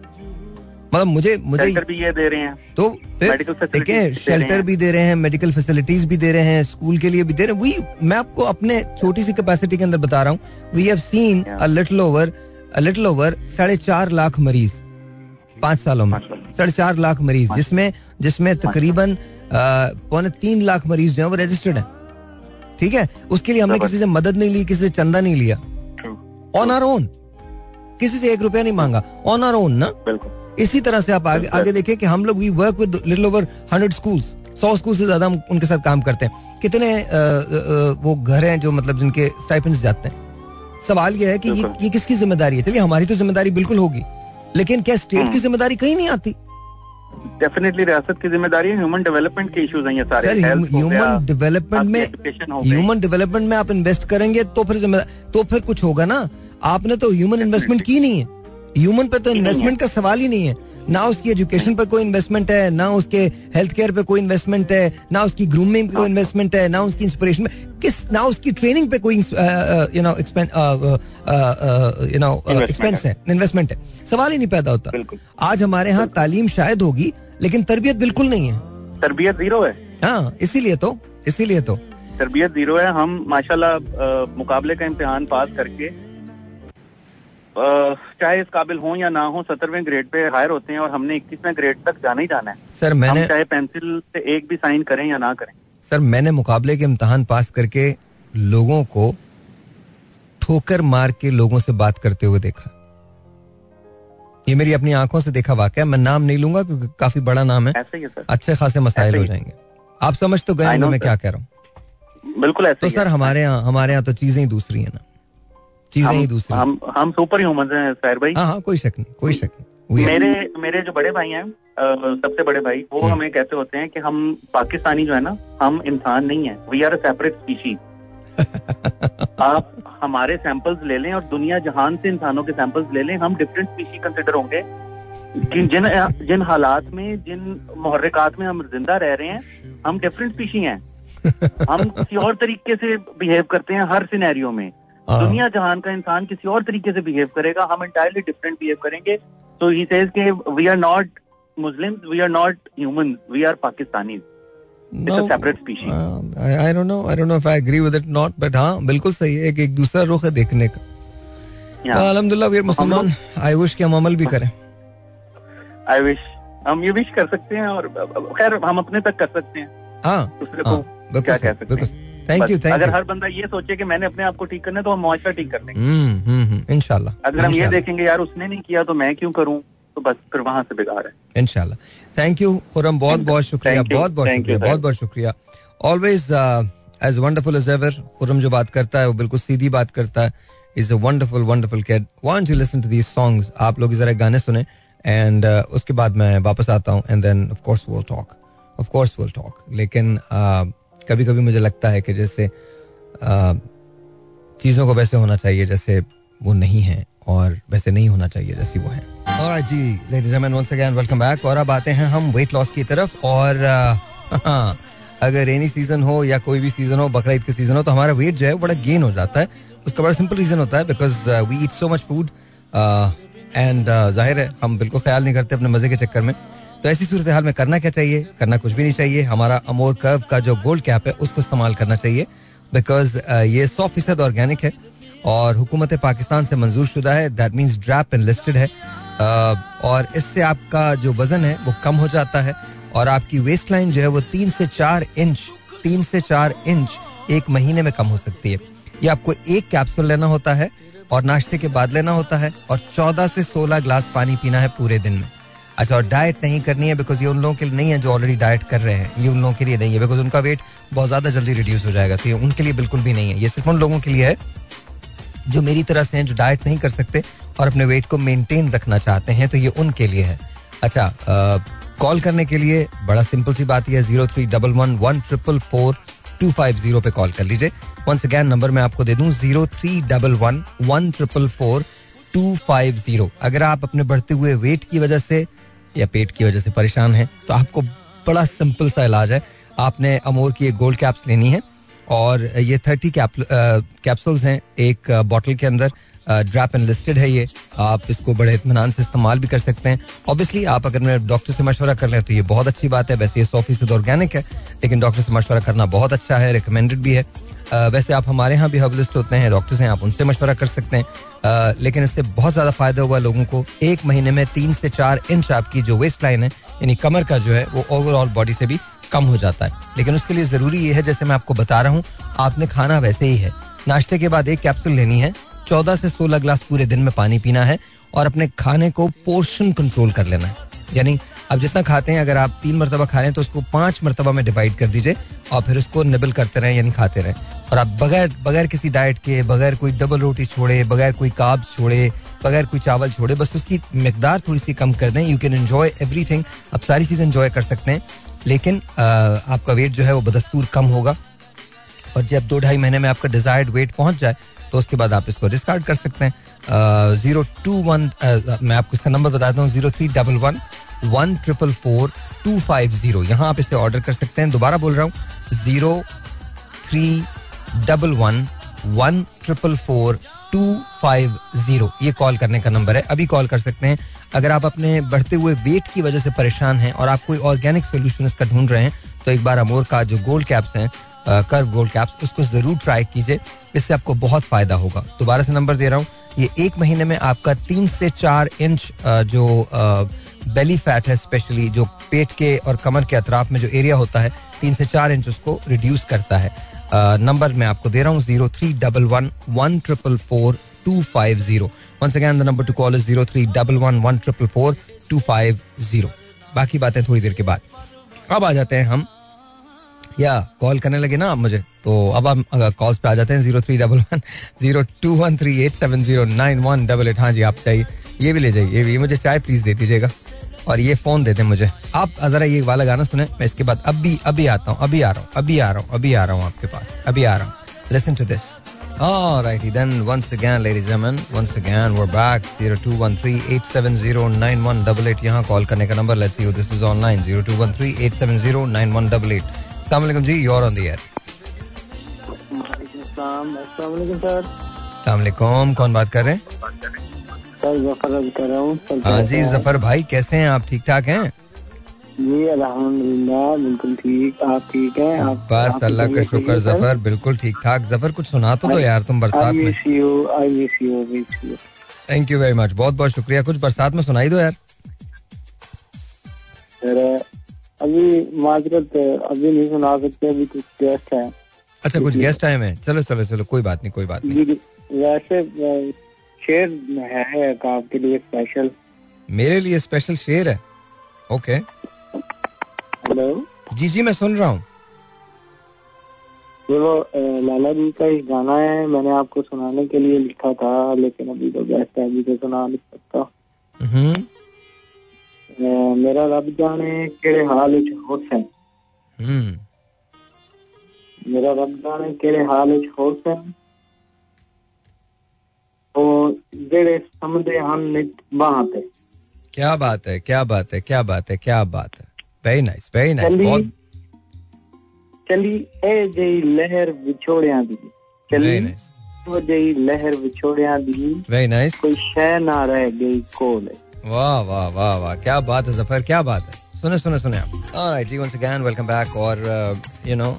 मतलब मुझे मुझे शेल्टर भी ये दे रहे हैं। तो फिर देखें शेल्टर भी दे रहे हैं मेडिकल फैसिलिटीज़ भी दे रहे हैं स्कूल के लिए भी दे रहे हैं। वही मैं आपको अपने छोटी सी कैपेसिटी के अंदर बता रहा हूँ। We have seen a little over a little over साढ़े चार लाख मरीज़ पाँच सालों में। साढ़े चार लाख मरीज़ जिसमें जिसमें तकरीबन पौने तीन लाख मरीज़ जो है वो रजिस्टर्ड है। ठीक है? उसके लिए हमने किसी से मदद नहीं ली किसी से चंदा नहीं लिया। ऑन आर ओन किसी से एक रुपया नहीं मांगा। ऑन आर ओन ना? बिल्कुल। इसी तरह से आप आगे आगे देखें कि हम लोग we work with little over hundred schools सौ स्कूल से ज़्यादा हम उनके साथ काम करते हैं। कितने वो घर हैं जो मतलब जिनके स्टाइपेंड्स जाते हैं? सवाल यह है कि ये, ये किसकी ज़िम्मेदारी है? चलिए हमारी तो ज़िम्मेदारी बिल्कुल होगी। लेकिन क्या स्टेट हम्म। की ज़िम्मेदारी कहीं नहीं आती? डेफिनेटली रियासत की ज़िम्मेदारी है। ह्यूमन डेवलपमेंट के इश्यूज़ हैं ये सारे। ह्यूमन डेवलपमेंट में। ह्यूमन डेवलपमेंट में आप इन्वेस्ट करेंगे तो फिर तो फिर कुछ होगा ना? आपने तो ह्यूमन इन्वेस्टमेंट की नहीं है। ह्यूमन पे तो इन्वेस्टमेंट का सवाल ही नहीं है। ना उसकी एजुकेशन पे कोई इन्वेस्टमेंट है ना उसके हेल्थ केयर पे कोई इन्वेस्टमेंट है ना उसकी ग्रूमिंग पे कोई इन्वेस्टमेंट है ना उसकी इंस्पिरेशन में किस ना उसकी ट्रेनिंग पे कोई you know you know expense है। इन्वेस्टमेंट है। सवाल ही नहीं पैदा होता। आज हमारे यहाँ तालीम शायद होगी लेकिन तरबियत बिल्कुल नहीं है। तरबियत ज़ीरो है। हाँ इसीलिए तो इसीलिए तो। तरबियत ज़ीरो है। हम माशाल्लाह मुकाबले का इम्तिहान पास करके चाहे इस काबिल हो या ना हो सत्रहवें ग्रेड पे हायर होते हैं और हमने इक्कीसवें ग्रेड तक जाना ही जाना है। सर मैंने चाहे पेंसिल से एक भी साइन करें या ना करें। सर मैंने मुकाबले के इम्तहान पास करके लोगों को ठोकर मार के लोगों से बात करते हुए देखा। ये मेरी अपनी आँखों से देखा वाकया मैं नाम नहीं लूँगा क्योंकि काफ़ी बड़ा नाम है। अच्छे खासे मसाइल हो जाएँगे। आप समझ तो गए मैं क्या कह रहा हूँ। बिल्कुल ऐसे तो सर हमारे यहाँ हमारे यहाँ तो चीज़ें ही दूसरी है ना। चीज़ें ही हम दूसरी। हम हम सुपर ह्यूमन हैं सैर भाई। हाँ हाँ कोई शक नहीं कोई शक नहीं। मेरे मेरे जो बड़े भाई हैं सबसे बड़े भाई वो हम्म। हमें कहते होते हैं कि हम पाकिस्तानी जो है ना हम इंसान नहीं है। We are a separate species आप हमारे सैंपल्स ले लें और दुनिया जहान से इंसानों के सैंपल्स ले लें हम डिफरेंट स्पीशी कंसिडर होंगे। जिन जिन जिन हालात में जिन मुहर्रिकात में हम ज़िंदा रह रहे हैं हम डिफरेंट स्पीशी हैं। हम किसी और तरीके से बिहेव करते हैं हर सिनेरियो में। दुनिया जहान का इंसान किसी और तरीके से बिहेव करेगा हम इंटायरली डिफरेंट बिहेव करेंगे। तो ही सेज के we are not Muslims we are not human we are Pakistani No, separate uh, I, I don't know I don't know if I agree with it not but हाँ बिल्कुल सही है कि एक दूसरा रुख है देखने का। अल्हम्दुलिल्लाह वीर मुसलमान आई विश कि हम अमल भी करें। आई विश हम ये विश कर सकते हैं और खैर हम अपने तक कर सकते हैं। हाँ। दूसरे हाँ, को क्या कह सकते हैं? थैंक यू थैंक अगर यू हर बंदा ये सोचे कि मैंने अपने आप को ठीक करना है तो हम मुआशरा ठीक कर लेंगे हम्म हम्म हम्म, इंशाल्लाह अगर हम ये देखेंगे यार उसने नहीं किया तो मैं क्यों करूँ? तो बस फिर वहाँ से बेकार है। इंशाल्लाह। थैंक यू खुरम बहुत बहुत शुक्रिया बहुत बहुत शुक्रिया बहुत बहुत शुक्रिया। Always as wonderful as ever Khurram जो बात करता है वो बिल्कुल सीधी बात करता है। Is a wonderful wonderful cad want to listen to these songs आप लोग जरा गाने सुने एंड उसके बाद मैं वापस आता हूँ and then of course will talk of course will talk लेकिन कभी कभी मुझे लगता है कि जैसे चीज़ों को वैसे होना चाहिए जैसे वो नहीं है और वैसे नहीं होना चाहिए जैसी वो है। और जी ladies once again welcome back और अब आते हैं हम वेट लॉस की तरफ़ और हाँ, अगर रेनी सीज़न हो या कोई भी सीज़न हो बकरा ईद का सीज़न हो तो हमारा वेट जो है बड़ा गेन हो जाता है। उसका बड़ा सिंपल रीजन होता है because we eat so much food and ज़ाहिर है हम बिल्कुल ख्याल नहीं करते अपने मज़े के चक्कर में। तो ऐसी सूरत हाल में करना क्या चाहिए? करना कुछ भी नहीं चाहिए। हमारा अमोर कर्व का जो गोल्ड कैप है उसको इस्तेमाल करना चाहिए। बिकॉज़ ये सौ फ़ीसद ऑर्गेनिक है और हुकूमत पाकिस्तान से मंजूर शुदा है। That means DRAP and listed है। Uh, और इससे आपका जो वज़न है वो कम हो जाता है और आपकी वेस्ट लाइन जो है वो तीन से चार इंच तीन से चार इंच एक महीने में कम हो सकती है। ये आपको एक कैप्सूल लेना होता है और नाश्ते के बाद लेना होता है और चौदह से सोलह ग्लास पानी पीना है पूरे दिन में। अच्छा और डाइट नहीं करनी है बिकॉज़ ये उन लोगों के लिए नहीं है जो ऑलरेडी डाइट कर रहे हैं। ये उन लोगों के लिए नहीं है बिकॉज़ उनका वेट बहुत ज़्यादा जल्दी रिड्यूस हो जाएगा। तो ये उनके लिए बिल्कुल भी नहीं है। ये सिर्फ़ उन लोगों के लिए है जो मेरी तरह से हैं, जो डाइट नहीं कर सकते और अपने वेट को मेनटेन रखना चाहते हैं तो ये उनके लिए है। अच्छा कॉल करने के लिए बड़ा सिंपल सी बात यह है zero three double one one triple four two five zero पे कॉल कर लीजिए। वंस अगैन नंबर मैं आपको दे दूँ zero three double one one triple four two five zero अगर आप अपने बढ़ते हुए वेट की वजह से या पेट की वजह से परेशान हैं तो आपको बड़ा सिंपल सा इलाज है। आपने अमोर की एक गोल्ड कैप्स लेनी है और ये थर्टी कैप्सूल्स हैं एक बॉटल के अंदर ड्रैप एंड लिस्टेड है ये। आप इसको बड़े इतमान से इस्तेमाल भी कर सकते हैं। ऑब्वियसली आप अगर मेरे डॉक्टर से मशवरा कर लें तो ये बहुत अच्छी बात है। वैसे ये सौ फ़ीसद ऑर्गेनिक है, लेकिन डॉक्टर से मशवरा करना बहुत अच्छा है रिकमेंडेड भी है। वैसे आप हमारे यहाँ भी हर्बलिस्ट होते हैं डॉक्टर्स हैं, आप उनसे मशवरा कर सकते हैं। लेकिन इससे बहुत ज़्यादा फ़ायदा हुआ लोगों को, एक महीने में तीन से चार इंच आपकी जो वेस्ट लाइन है, यानी कमर का जो है, वो ओवरऑल बॉडी से भी कम हो जाता है। लेकिन उसके लिए ज़रूरी ये है, जैसे मैं आपको बता रहा हूँ, आपने खाना वैसे ही है। नाश्ते के बाद एक कैप्सूल लेनी है, चौदह से सोलह ग्लास पूरे दिन में पानी पीना है और अपने खाने को पोर्शन कंट्रोल कर लेना है। यानी अब जितना खाते हैं, अगर आप तीन मरतबा खा रहे हैं तो उसको पाँच मरतबा में डिवाइड कर दीजिए और फिर उसको निबल करते रहें, यानी खाते रहें। और आप बगैर बगैर किसी डाइट के, बगैर कोई डबल रोटी छोड़े, बगैर कोई काब छोड़े, बगैर कोई चावल छोड़े, बस उसकी मकदार थोड़ी सी कम कर दें। You can enjoy everything आप सारी चीज़ एंजॉय कर सकते हैं। लेकिन आपका वेट जो है वो बदस्तूर कम होगा। और जब दो ढाई महीने में आपका डिजायर्ड वेट पहुँच जाए तो उसके बाद आप इसको डिस्कार्ड कर सकते हैं। ज़ीरो टू वन मैं आपको इसका नंबर बताता हूँ zero three double one one triple four two five zero. यहाँ आप इसे ऑर्डर कर सकते हैं। दोबारा बोल रहा हूँ, zero three double one one triple four two five zero. ये कॉल करने का नंबर है। अभी कॉल कर सकते हैं। अगर आप अपने बढ़ते हुए वेट की वजह से परेशान हैं और आप कोई ऑर्गेनिक सोल्यूशन इसका ढूंढ रहे हैं तो एक बार अमोर का जो गोल्ड कैप्स हैं कर्व गोल्ड कैप्स उसको ज़रूर ट्राई कीजिए। इससे आपको बहुत फ़ायदा होगा। दोबारा से नंबर दे रहा हूँ। ये एक महीने में आपका तीन से चार इंच जो बेली फैट है स्पेशली जो पेट के और कमर के अतराफ में जो एरिया होता है, तीन से चार इंच उसको रिड्यूस करता है। नंबर मैं आपको दे रहा हूँ zero three double one one triple four two five zero once again the number to call is zero three double one one triple four two five zero बाकी बातें थोड़ी देर के बाद। अब आ जाते हैं हम। या कॉल करने लगे ना आप मुझे तो अब हम कॉल्स पे आ जाते हैं zero three double one zero two one three eight seven zero nine one double eight हाँ जी, आप चाहिए ये भी ले जाइए, ये भी मुझे चाय प्लीज़ दे दीजिएगा। और ये फ़ोन देते मुझे। आप जरा ये वाला गाना सुने मैं इसके बाद अभी अभी आता हूँ अभी आ रहा हूँ अभी आ रहा हूँ अभी आ रहा हूँ आपके पास अभी आ रहा हूँ। Listen to this Alrighty then once again ladies and gentlemen once again we're back 021387099188 यहाँ कॉल करने का number let's see who this is online 021387099188 अस्सलाम वालेकुम जी you're on the air. अस्सलाम वालेकुम कौन बात कर रहे हैं। ज़फ़र कर रहा हूँ हाँ जी ज़फ़र भाई कैसे हैं? आप ठीक ठाक हैं? जी अल्हम्दुलिल्लाह बिल्कुल ठीक आप ठीक हैं? आप बस अल्लाह का शुक्र ज़फ़र बिल्कुल ठीक ठाक ज़फ़र कुछ सुना तो दो यार तुम बरसात में। थैंक यू वेरी मच बहुत बहुत शुक्रिया। कुछ बरसात में सुनाई दो यार। अभी माजरत अभी नहीं सुना सकते अभी कुछ गेस्ट है। अच्छा कुछ गेस्ट आए हैं। चलो चलो चलो कोई बात नहीं कोई बात नहीं। वैसे शेर है आपके लिए स्पेशल मेरे लिए स्पेशल शेर है। ओके हेलो जी जी मैं सुन रहा हूँ। ये वो लाला जी का एक गाना है मैंने आपको सुनाने के लिए लिखा था लेकिन अभी तो गेस्ट है अभी तो सुना नहीं सकता। हम्म। मेरा रब जाने केड़े हाल च हुसैन। हम्म। मेरा रब जाने केड़े हाल च हुसैन बात है। क्या बात है क्या बात है क्या बात है क्या बात है। वेरी नाइस वेरी नाइस बहुत चली ए जई लहर विछोड़ियाँ दी। चली वो जेई लहर दी। वेरी नाइस कोई ना रह गई वाह वाह वाह वाह क्या बात है ज़फ़र क्या बात है। सुने सुने सुने आप। ऑलराइट जी वंस अगेन वेलकम बैक और uh, यू नो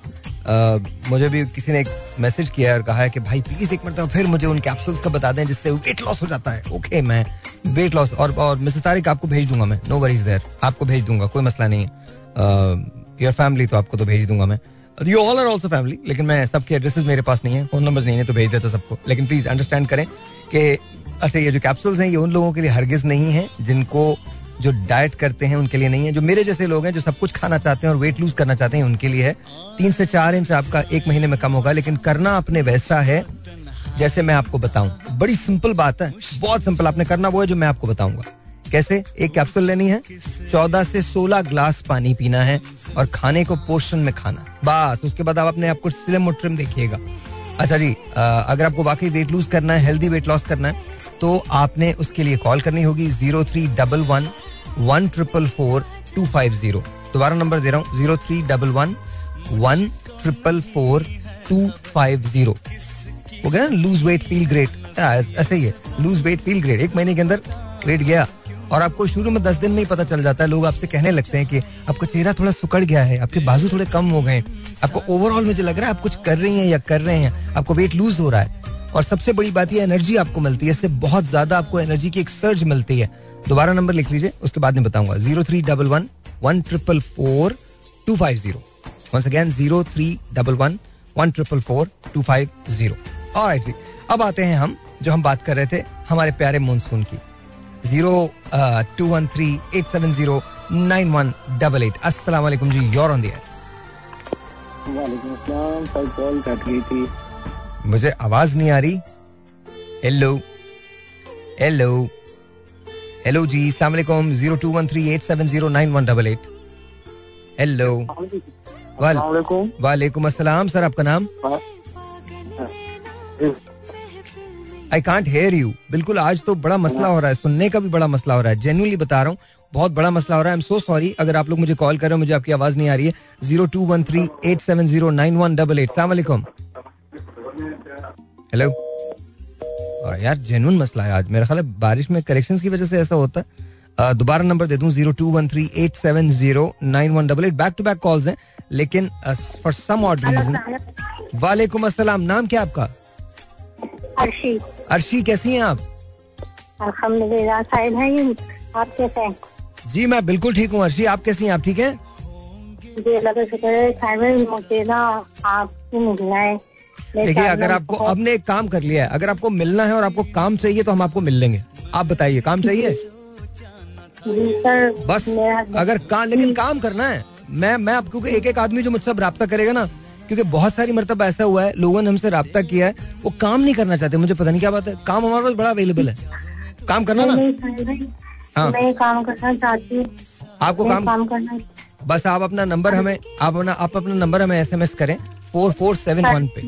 मुझे भी किसी ने एक मैसेज किया है और कहा है कि, भाई प्लीज़ एक मरतबा फिर मुझे उन कैप्सूल्स का बता दें जिससे वेट लॉस हो जाता है. ओके मैं वेट लॉस और और मिसेस तारिक आपको भेज दूँगा मैं। नो वरीज देयर आपको भेज दूँगा, कोई मसला नहीं है। योर फैमिली तो आपको तो भेज दूँगा मैं। You all are also family लेकिन मैं सबके एड्रेसेस मेरे पास नहीं है फ़ोन नंबर नहीं है तो भेज देता सबको। लेकिन प्लीज़ अंडरस्टैंड करें कि अच्छा ये जो कैप्सूल्स हैं, ये उन लोगों के लिए हरगिज नहीं है जिनको जो डाइट करते हैं, उनके लिए नहीं है, जो मेरे जैसे लोग हैं, जो सब कुछ खाना चाहते हैं और वेट लूज करना चाहते हैं, उनके लिए है। तीन से चार इंच आपका एक महीने में कम होगा, लेकिन करना अपने वैसा है जैसे मैं आपको बताऊँ। बड़ी सिंपल बात है, बहुत सिंपल आपने करना, वो है जो मैं आपको बताऊँगा। कैसे? एक कैप्सूल लेनी है, चौदह से सोलह ग्लास पानी पीना है और खाने को पोर्शन में खाना। बस, उसके बाद आप अपने आपको स्लिम और ट्रिम देखिएगा। अच्छा जी अगर आपको वाकई वेट लूज करना है हेल्दी वेट लॉस करना है तो आपने उसके लिए कॉल करनी होगी zero three double one one triple four two five zero दोबारा नंबर दे रहा हूँ zero three double one one triple four two five zero वो गया लूज वेट फील ग्रेट ऐसे ही है लूज वेट फील ग्रेट एक महीने के अंदर वेट गया और आपको शुरू में दस दिन में ही पता चल जाता है, लोग आपसे कहने लगते हैं कि आपका चेहरा थोड़ा सुकड़ गया है, आपके बाजू थोड़े कम हो गए आपको ओवरऑल मुझे लग रहा है आप कुछ कर रही हैं या कर रहे हैं, आपको वेट लूज हो रहा है। और सबसे बड़ी बात यह एनर्जी आपको मिलती है, इससे बहुत ज़्यादा आपको एनर्जी की एक सर्ज मिलती है। दोबारा नंबर लिख लीजिए, उसके बाद में बताऊँगा। Zero three double one one triple four two five zero once again zero three double one one triple four two five zero और जी, अब आते हैं हम, जो हम बात कर रहे थे, हमारे प्यारे मानसून की। Zero two one three eight seven zero nine one double eight अस्सलाम जी योर ऑन दियर वालेकुम अस्सलाम कॉल कट गई थी। मुझे आवाज़ नहीं आ रही। हेलो हेलो हेलो जी सलामकुम zero two one three eight seven zero nine one double eight hello वाल वालेकुम। अस्सलाम सर आपका नाम? आई कांट हेयर यू बिल्कुल आज तो बड़ा मसला हो रहा है सुनने का भी बड़ा मसला हो रहा है। जेन्युइनली बता रहा हूँ बहुत बड़ा मसला हो रहा है। आई एम सो सॉरी अगर आप लोग मुझे कॉल कर रहे हो मुझे आपकी आवाज़ नहीं आ रही है। Zero two one three eight seven zero nine one double eight सलाम वालेकुम। हेलो और यार जेन्युइन मसला है आज। मेरा ख्याल है बारिश में करेक्शंस की वजह से ऐसा होता है। दोबारा नंबर दे दूँ zero two one three eight seven zero nine one double eight back to back calls हैं लेकिन फॉर सम ऑड रीजन वालेकुम अस्सलाम नाम क्या आपका? अर्शी अर्शी कैसी हैं आप? अल्हम्दुलिल्लाह साहिब हैं आप कैसे हैं? जी मैं बिल्कुल ठीक हूँ। अर्शी आप कैसी हैं? आप ठीक हैं? जी अल्लाह का शुक्र है। साहिब मुझे ना आपसे मिलना है। देखिए अगर आपको आपने एक काम कर लिया है अगर आपको मिलना है और आपको काम चाहिए तो हम आपको मिल लेंगे। आप बताइए काम चाहिए? बस अगर काम लेकिन काम करना है। मैं मैं आप क्योंकि एक एक आदमी जो मुझसे रब्ता करेगा ना क्योंकि बहुत सारी मरतबा ऐसा हुआ है लोगों ने हमसे रब्ता किया है वो काम नहीं करना चाहते मुझे पता नहीं क्या बात है। काम हमारे पास बड़ा अवेलेबल है। काम करना ना? हाँ। मैं काम करना चाहती हूँ। आपको काम काम करना बस आप अपना नंबर हमें आप अपना आप अपना नंबर हमें एसएमएस करें फोर फोर सेवन वन पे।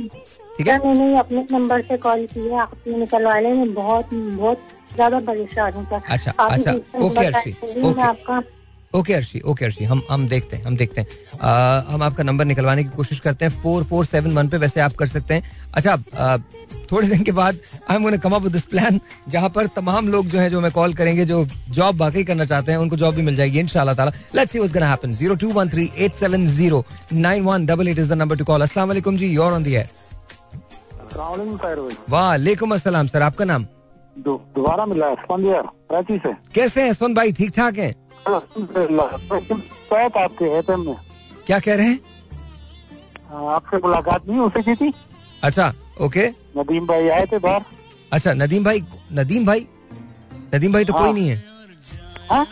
ठीक है? मैंने अपने नंबर से कॉल किया आपने निकलवा ले मैं बहुत बहुत ज़्यादा परेशान हूँ अच्छा, अच्छा, ओके, अर्शी, ओके। आपका ओके अर्शी ओके अर्शी हम हम देखते हैं हम देखते हैं। आ, हम आपका नंबर निकलवाने की कोशिश करते हैं फोर फोर सेवन वन पे वैसे आप कर सकते हैं। अच्छा आ, थोड़े दिन के बाद I am gonna come up with this plan जहाँ पर तमाम लोग जो है जो हमें कॉल करेंगे जो जॉब बाकी करना चाहते हैं उनको जॉब भी मिल जाएगी इंशाल्लाह ताला। Let's see what's gonna happen 02138709188 is the number to call अस्सलाम वालेकुम जी योर ऑन द एयर वालेकुम अस्सलाम सर आपका नाम? दोबारा मिला है यार कराची से। कैसे हैं यशवंत भाई ठीक ठाक हैं? आपके एफएम में क्या कह रहे हैं? हाँ, आपसे मुलाकात नहीं हो सकी थी? अच्छा ओके। नदीम भाई आए थे बाहर। अच्छा नदीम भाई नदीम भाई? नदीम भाई तो कोई हाँ। नहीं है। हाँ?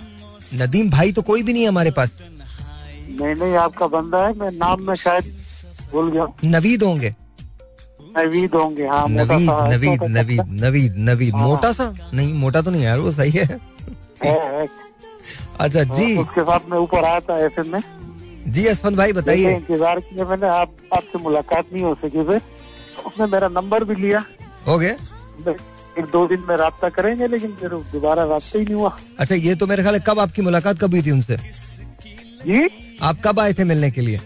नदीम भाई तो कोई भी नहीं है हमारे पास। नहीं नहीं आपका बंदा है मैं नाम में शायद भूल गया। नवीद होंगे। नवीद होंगे हाँ मोटा नवीद सा नवीद नवीद नवीद नवीद। मोटा सा? नहीं मोटा तो नहीं यार वो सही है। है, है। अच्छा जी। उसके साथ मैं ऊपर आया था एफएम में। जी यशवंत भाई बताइए। इंतज़ार किया मैंने आप आपसे मुलाकात नहीं हो सकी फिर। उसने मेरा नंबर भी लिया। हो गया? एक दो दिन में रब्ता करेंगे लेकिन फिर दोबारा रब्ता ही नहीं हुआ। अच्छा ये तो मेरे ख्याल कब आपकी मुलाकात कब हुई थी उनसे? जी? आप कब आए थे मिलने के लिए?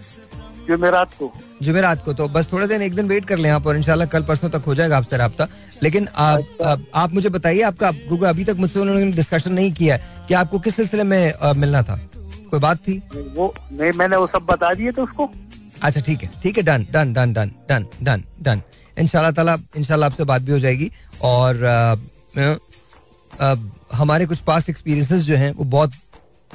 जुमेरात को। जुमेरात को तो बस थोड़े दिन एक दिन वेट कर लें आप और इंशाल्लाह कल परसों तक हो जाएगा आपसे रब्ता। लेकिन आप, आप, आप मुझे बताइए आपका क्योंकि अभी तक मुझसे उन्होंने डिस्कशन नहीं किया है कि आपको किस सिलसिले में अ, मिलना था? कोई बात थी? वो नहीं मैंने वो सब बता दिए थे उसको। अच्छा ठीक है ठीक है done done done done done done done इंशाल्लाह ताला इंशाल्लाह आपसे बात भी हो जाएगी और अ, अ, हमारे कुछ पास एक्सपीरियंसेस जो हैं वो बहुत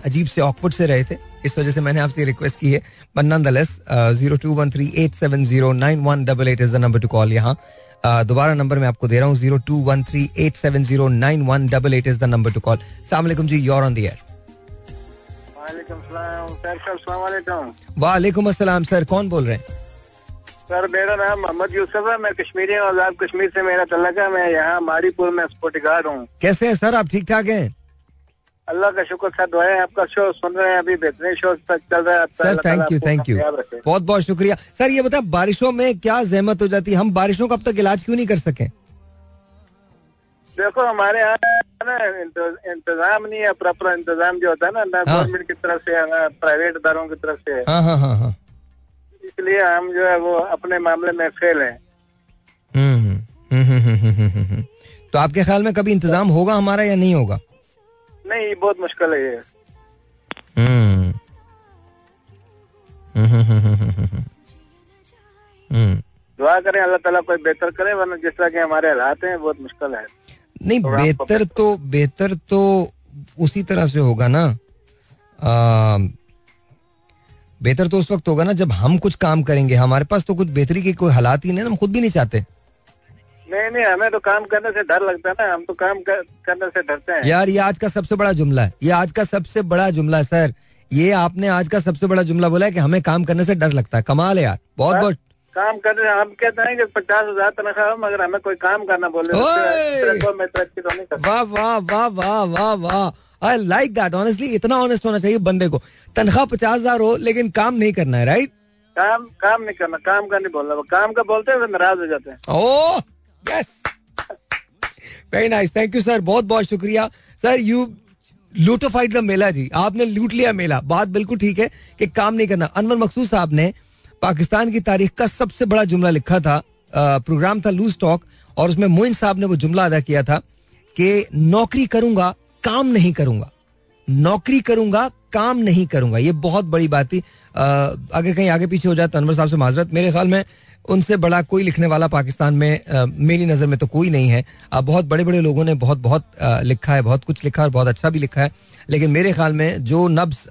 अजीब से ऑकवर्ड से रहे थे। इस वजह से मैंने आपसे रिक्वेस्ट की है। But nonetheless zero two one three eight seven zero nine one double eight is the number to call यहाँ। दोबारा नंबर मैं आपको दे रहा हूँ। Zero two one three eight seven zero nine one double eight is the number to call सलाम जी you're on the air वालेकुम अस्सलाम सर कौन बोल रहे हैं? सर मेरा नाम मोहम्मद यूसुफ है। मैं कश्मीरी हूँ आज़ाद कश्मीर से मेरा तल्लक है। मैं यहाँ मारीपुर में सिक्योरिटी गार्ड हूँ। कैसे हैं सर आप ठीक ठाक हैं? अल्लाह का शुक्र सर दुआएँ आपका शो सुन रहे हैं अभी बेहतरीन शो तक चल रहा है। Sir thank you thank you बहुत बहुत शुक्रिया। सर ये बता बारिशों में क्या जहमत हो जाती है? हम बारिशों का अब तक इलाज क्यों नहीं कर सके? देखो हमारे यहाँ इंतज़ाम नहीं है प्रॉपर इंतज़ाम जो होता है ना ना हाँ। गवर्नमेंट की तरफ़ से है ना प्राइवेट इदारों की तरफ़ से है। हाँ इसलिए हम जो है वो अपने मामले में फेल हैं। तो आपके ख्याल में कभी इंतज़ाम होगा हमारा या नहीं होगा? नहीं बहुत मुश्किल है ये। हम्म। हम्म। दुआ करें अल्लाह ताला कोई बेहतर करे वरना जिस तरह के हमारे हालात हैं बहुत मुश्किल है। नहीं तो बेहतर तो बेहतर तो उसी तरह से होगा ना। आ, बेहतर तो उस वक्त होगा ना जब हम कुछ काम करेंगे। हमारे पास तो कुछ बेहतरी के कोई हालात ही नहीं हम खुद भी नहीं चाहते। नहीं नहीं हमें तो काम करने से डर लगता है ना हम तो काम कर, करने से डरते हैं। यार ये आज का सबसे बड़ा जुमला है। ये आज का सबसे बड़ा जुमला है सर। ये आपने आज का सबसे बड़ा जुमला बोला है कि हमें काम करने से डर लगता है। कमाल है यार। बहुत बहुत काम करने से हम कहते हैं कि पचास हज़ार तनख्वाह हो, मगर हमें कोई काम करना बोले तो तो करता। वाह वाह वाह वाह वाह वाह। आई लाइक दैट ऑनेस्टली इतना ऑनेस्ट होना चाहिए बंदे को। तनख्वाह पचास हज़ार हो लेकिन काम नहीं करना है राइट काम काम नहीं करना काम का नहीं बोलना। काम का बोलते हैं तो नाराज़ हो जाते हैं। ओह yes very nice thank you sir बहुत बहुत शुक्रिया. सर यू लूटोफाइड द मेला जी आपने लूट लिया मेला. बात बिल्कुल ठीक है कि काम नहीं करना. अनवर मकसूद साहब ने पाकिस्तान की तारीख का सबसे बड़ा जुमला लिखा था प्रोग्राम था लूज टॉक, और उसमें मोइन साहब ने वो जुमला अदा किया था कि नौकरी करूँगा, काम नहीं करूँगा. नौकरी करूँगा, काम नहीं करूँगा. ये बहुत बड़ी बात थी. अगर कहीं आगे पीछे हो जाए तो अनवर साहब से माजरत. मेरे ख्याल में उनसे बड़ा कोई लिखने वाला पाकिस्तान में आ, मेरी नज़र में तो कोई नहीं है। आ, बहुत बड़े बड़े लोगों ने बहुत बहुत आ, लिखा है बहुत कुछ लिखा है और बहुत अच्छा भी लिखा है। लेकिन मेरे ख्याल में जो नब्स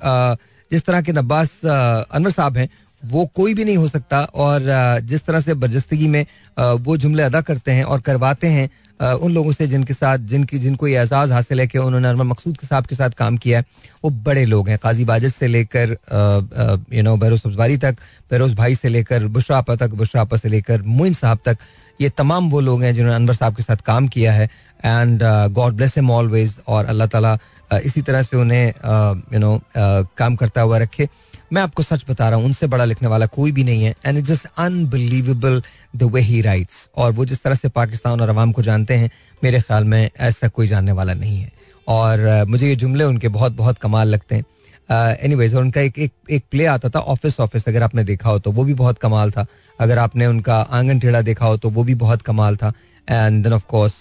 जिस तरह के नब्बास अनवर साहब हैं वो कोई भी नहीं हो सकता। और जिस तरह से बरजस्तगी में वो जुमले अदा करते हैं और करवाते हैं उन लोगों से जिनके साथ, जिनकी, जिनको ये एजाज हासिल है कि उन्होंने अनवर मकसूद के साहब के साथ काम किया है, वो बड़े लोग हैं। काजी बाजिद से लेकर यू नो बहरोज सब्जवारी तक बहरोज भाई से लेकर, बुशरा आपा तक, बुशरा आपा से लेकर, मोइन साहब तक, ये तमाम वो लोग हैं जिन्होंने अनवर साहब के साथ काम किया है। And God bless him always और अल्लाह ताला इसी तरह से उन्हें यू नो काम करता हुआ रखे। मैं आपको सच बता रहा हूँ, उनसे बड़ा लिखने वाला कोई भी नहीं है and it just unbelievable the way he writes और वो जिस तरह से पाकिस्तान और अवाम को जानते हैं, मेरे ख्याल में ऐसा कोई जानने वाला नहीं है। और मुझे ये जुमले उनके बहुत बहुत कमाल लगते हैं। एनी वेज और उनका एक एक एक प्ले आता था ऑफ़िस ऑफ़िस अगर आपने देखा हो तो वो भी बहुत कमाल था। अगर आपने उनका आँगन टेढ़ा देखा हो तो वो भी बहुत कमाल था। एंड देन ऑफ़ कोर्स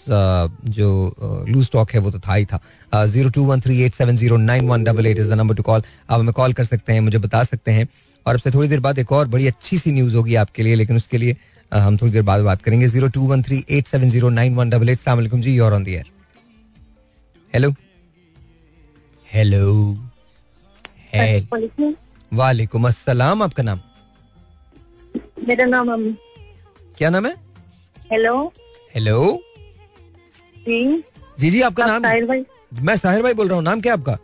जो लूज स्टॉक है वो तो था ही था। Zero two one three eight seven zero nine one double eight is the number to call आप हमें कॉल कर सकते हैं मुझे बता सकते हैं। और अब से थोड़ी देर बाद एक और बड़ी अच्छी सी न्यूज़ होगी आपके लिए लेकिन उसके लिए अ, हम थोड़ी देर बाद बात करेंगे। Zero two one three eight seven zero nine one double eight सलाम जी you're on the air hello hello वालेकुम। अस्सलाम आपका नाम? मेरा नाम क्या नाम है? हेलो हेलो जी। जी जी आपका नाम? साहिर भाई। मैं साहिर भाई बोल रहा हूँ। नाम क्या आपका?